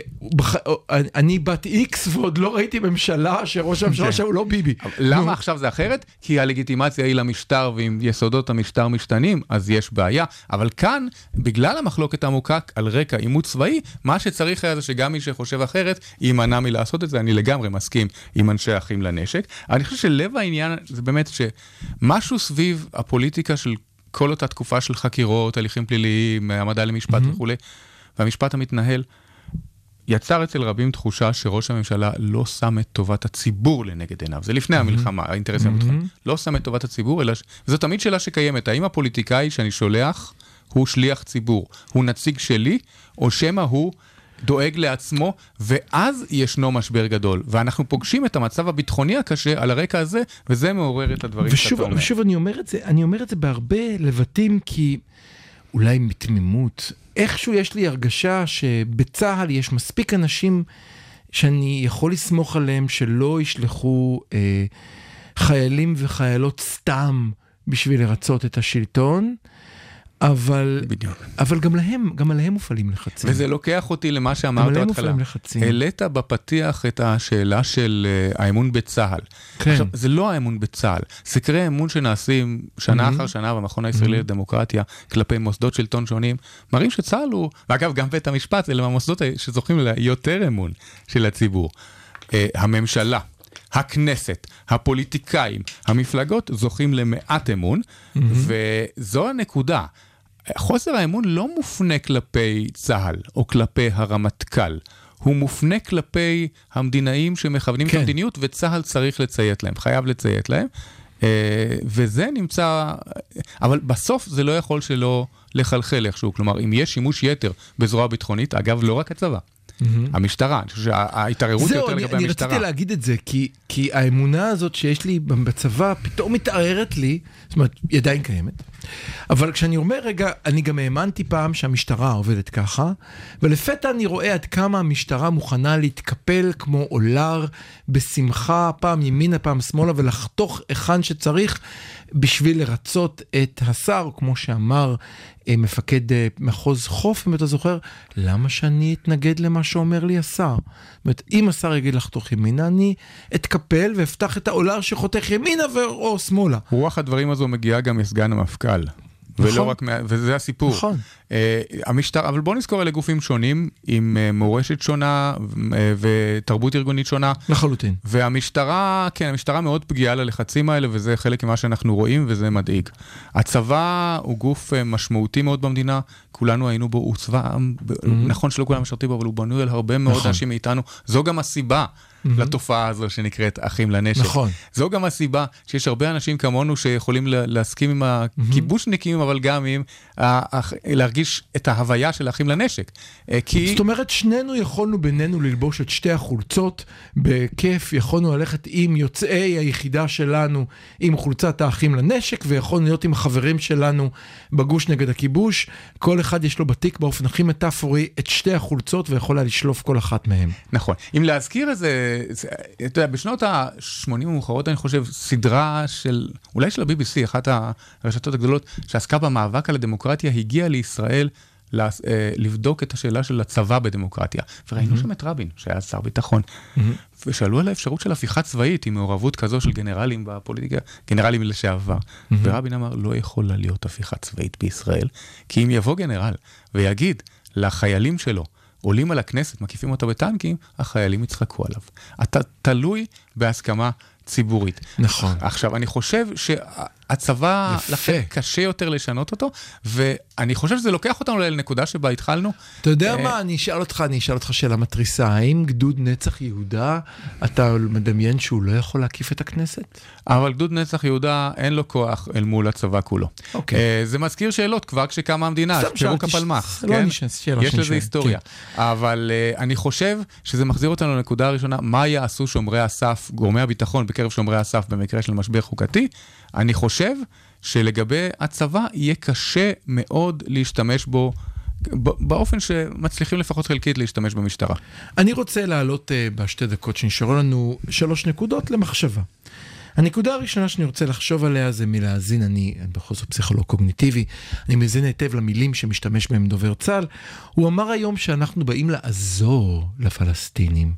אני בת איקס ועוד לא ראיתי ממשלה שראש הממשלה כן. שלה הוא לא ביבי. למה עכשיו זה אחרת? כי הלגיטימציה היא למשטר, ואם יסודות המשטר משתנים, אז יש בעיה. אבל כאן, בגלל המחלוקת העמוקה על רקע עימות צבאי, מה שצריך היה זה שגם מי שחושב אחרת, יימנע מלעשות את זה. אני לגמרי מסכים עם אנשי אחים לנשק. אני חושב שלב העניין זה באמת שמשהו סביב הפוליטיקה של כל אותה תקופה של חקירות, הליכים פליליים, העמדה למשפט וכולי, והמשפט המתנהל, יצר אצל רבים תחושה שראש הממשלה לא שם את טובת הציבור לנגד עיניו. זה לפני המלחמה, האינטרסים הביטחוניים. לא שם את טובת הציבור, אלא... ש- וזו תמיד שאלה שקיימת, האם הפוליטיקאי שאני שולח הוא שליח ציבור? הוא נציג שלי, או שמא הוא דואג לעצמו, ואז ישנו משבר גדול. ואנחנו פוגשים את המצב הביטחוני הקשה על הרקע הזה, וזה מעורר את הדברים ושוב, שאתה אומר. ושוב אני אומר את זה, אני אומר את זה בהרבה לבטים כי אולי מתמימות, איכשהו יש לי הרגשה שבצה"ל יש מספיק אנשים שאני יכול לסמוך עליהם שלא ישלחו אה, חיילים וחיילות סתם בשביל לרצות את השלטון, אבל, בדיוק. אבל גם להם, גם עליהם מופעלים לחצים. וזה לוקח אותי למה גם שאמרת עליהם בהתחלה. מופעלים לחצים. העלית בפתיח את השאלה של אה, האמון בצה"ל. כן. עכשיו, זה לא האמון בצה"ל, סקרי אמון שנעשים שנה Mhm. אחר שנה במכון הישראלי לדמוקרטיה כלפי מוסדות שלטון שונים, מראים שצה"ל הוא, ואגב, גם בית המשפט, אלה מהמוסדות שזוכים ליותר אמון של הציבור. אה, הממשלה. הכנסת, הפוליטיקאים, המפלגות זוכים למעט אמון, וזו הנקודה. חוסר האמון לא מופנה כלפי צה"ל או כלפי הרמטכ"ל, הוא מופנה כלפי המדינאים שמכוונים כן. את המדיניות, וצה"ל צריך לציית להם, חייב לציית להם. אה, וזה נמצא, אבל בסוף זה לא יכול שלא לחלחל איכשהו. כלומר, אם יש שימוש יתר בזרוע ביטחונית, אגב, לא רק הצבא, המשטרה, אני חושב שההתערערות זהו, יותר אני, לגבי אני המשטרה. רציתי להגיד את זה, כי, כי האמונה הזאת שיש לי בצבא פתאום מתערערת לי, זאת אומרת, היא עדיין קיימת. אבל כשאני אומר, רגע, אני גם האמנתי פעם שהמשטרה עובדת ככה, ולפתע אני רואה עד כמה המשטרה מוכנה להתקפל כמו אולר בשמחה, פעם ימינה, פעם שמאלה, ולחתוך היכן שצריך בשביל לרצות את השר, כמו שאמר אה, מפקד אה, מחוז חוף, אם אתה זוכר, למה שאני אתנגד למה שאומר לי השר? זאת אומרת, אם השר יגיד לחתוך ימינה, אני אתקפל ואפתח את האולר שחותך ימינה ו- או שמאלה. רוח הדברים הזו מגיעה גם מסגן המפכ"ל. ולא נכון. רק, מה- וזה הסיפור. נכון. Uh, המשטרה, אבל בוא נזכור, אלה גופים שונים, עם uh, מורשת שונה uh, ותרבות ארגונית שונה. לחלוטין. והמשטרה, כן, המשטרה מאוד פגיעה ללחצים האלה, וזה חלק ממה שאנחנו רואים, וזה מדאיג. הצבא הוא גוף אה, משמעותי מאוד במדינה, כולנו היינו בו, הוא צבא mm-hmm. נכון שלא כולם משרתים בו, אבל הוא בנוי על הרבה מאוד נכון. אנשים מאיתנו. זו גם הסיבה mm-hmm. לתופעה הזו שנקראת אחים לנשק. נכון. זו גם הסיבה שיש הרבה אנשים כמונו שיכולים לה- להסכים עם הכיבושניקים, אבל גם עם להרגיש את ההוויה של האחים לנשק. אה, כי... זאת אומרת, שנינו יכולנו בינינו ללבוש את שתי החולצות, בכיף, יכולנו ללכת עם יוצאי היחידה שלנו, עם חולצת האחים לנשק, ויכולנו להיות עם החברים שלנו בגוש נגד הכיבוש. כל אחד יש לו בתיק באופן הכי מטאפורי את שתי החולצות, ויכול היה לשלוף כל אחת מהן. נכון. אם להזכיר איזה, זה- אתה יודע, בשנות ה-80 המאוחרות, אני חושב, סדרה של, אולי של ה-BBC, אחת הרשתות הגדולות, שעסקה במאבק על הדמוקרטיה, הגיעה לישראל אה, לבדוק את השאלה של הצבא בדמוקרטיה. וראינו שם את רבין, שהיה שר ביטחון, ושאלו על האפשרות של הפיכה צבאית עם מעורבות כזו של גנרלים בפוליטיקה, גנרלים לשעבר. ורבין אמר, לא יכולה להיות הפיכה צבאית בישראל, כי אם יבוא גנרל ויגיד לחיילים שלו, עולים על הכנסת, מקיפים אותה בטנקים, החיילים יצחקו עליו. אתה תלוי בהסכמה ציבורית. נכון. עכשיו, אני חושב שהצבא, יפה. לכן קשה יותר לשנות אותו, ואני חושב שזה לוקח אותנו לנקודה שבה התחלנו. אתה יודע אה, מה, אני אשאל אותך, אני אשאל אותך שאלה מתריסה, האם גדוד נצח יהודה, אתה מדמיין שהוא לא יכול להקיף את הכנסת? אבל גדוד נצח יהודה אין לו כוח אל מול הצבא כולו. אוקיי. אה, זה מזכיר שאלות כבר כשקמה המדינה, פירוק הפלמ"ח. לא כן? יש לזה היסטוריה. אבל אה, אני חושב שזה מחזיר אותנו לנקודה הראשונה, מה יעשו שומרי הסף, גורמי הביטחון בקרב שומרי הסף במקרה של משבר חוקתי? אני חושב שלגבי הצבא יהיה קשה מאוד להשתמש בו. באופן שמצליחים לפחות חלקית להשתמש במשטרה. אני רוצה להעלות uh, בשתי דקות שנשארו לנו שלוש נקודות למחשבה. הנקודה הראשונה שאני רוצה לחשוב עליה זה מלהאזין, אני בכל זאת פסיכולוג קוגניטיבי, אני מזין היטב למילים שמשתמש בהם דובר צה"ל. הוא אמר היום שאנחנו באים לעזור לפלסטינים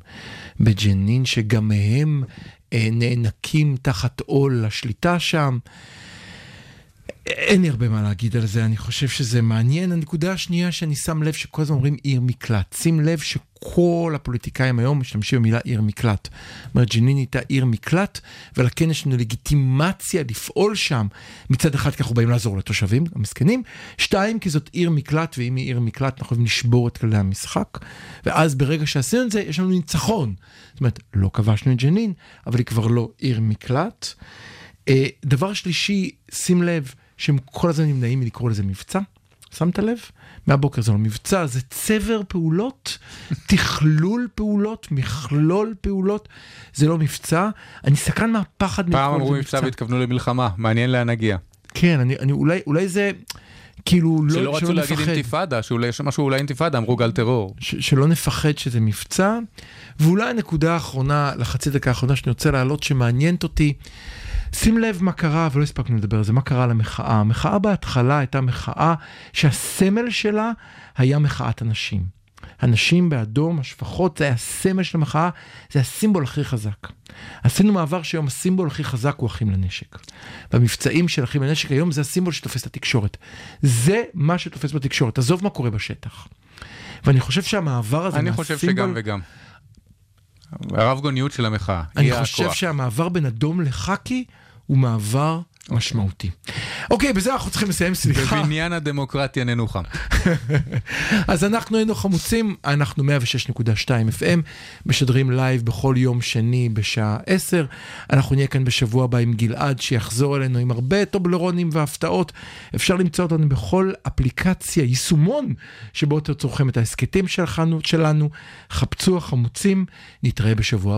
בג'נין, שגם הם אה, נאנקים תחת עול השליטה שם. אין לי הרבה מה להגיד על זה, אני חושב שזה מעניין. הנקודה השנייה שאני שם לב שכל הזמן אומרים עיר מקלט. שים לב שכל הפוליטיקאים היום משתמשים במילה עיר מקלט. זאת אומרת, ג'נין הייתה עיר מקלט, ולכן יש לנו לגיטימציה לפעול שם. מצד אחד, כי אנחנו באים לעזור לתושבים המסכנים. שתיים, כי זאת עיר מקלט, ואם היא עיר מקלט, אנחנו יכולים לשבור את כללי המשחק. ואז ברגע שעשינו את זה, יש לנו ניצחון. זאת אומרת, לא כבשנו את ג'נין, אבל היא כבר לא עיר מקלט. אה, דבר שלישי, שים לב שהם כל הזמן נמנעים מלקרוא לזה מבצע. שמת לב? מהבוקר זה לא מבצע, זה צבר פעולות, תכלול פעולות, מכלול פעולות, זה לא מבצע. אני סקרן מהפחד פעם מלקרוא אמרו לזה מבצע והתכוונו למלחמה, מעניין לאן נגיע. כן, אני, אני, אולי, אולי זה כאילו, לא, שלא רצו להגיד נפחד. אינתיפאדה, שאולי יש משהו אולי אינתיפאדה, אמרו גל טרור. ש- שלא נפחד שזה מבצע. ואולי הנקודה האחרונה, לחצי דקה האחרונה שאני רוצה להעלות, שמעניינת אותי, שים לב מה קרה, ולא הספקנו לדבר על זה, מה קרה למחאה. המחאה בהתחלה הייתה מחאה שהסמל שלה היה מחאת הנשים. הנשים באדום, השפחות, זה היה הסמל של המחאה, זה הסימבול הכי חזק. עשינו מעבר שהיום הסימבול הכי חזק הוא אחים לנשק. והמבצעים של אחים לנשק היום זה הסימבול שתופס את התקשורת. זה מה שתופס בתקשורת, עזוב מה קורה בשטח. ואני חושב שהמעבר הזה אני חושב מהסימבול- שגם וגם. הרב גוניות של המחאה, אני היא חושב הכוח. שהמעבר בין אדום לחאקי הוא מעבר משמעותי. אוקיי, בזה אנחנו צריכים לסיים, סליחה. בבניין הדמוקרטיה ננוחם. אז אנחנו היינו חמוצים, אנחנו 106.2 FM, משדרים לייב בכל יום שני בשעה 10. אנחנו נהיה כאן בשבוע הבא עם גלעד שיחזור אלינו עם הרבה טובלרונים והפתעות. אפשר למצוא אותנו בכל אפליקציה, יישומון, שבו אתם צורכים את ההסכתים שלנו. חפשו החמוצים, נתראה בשבוע.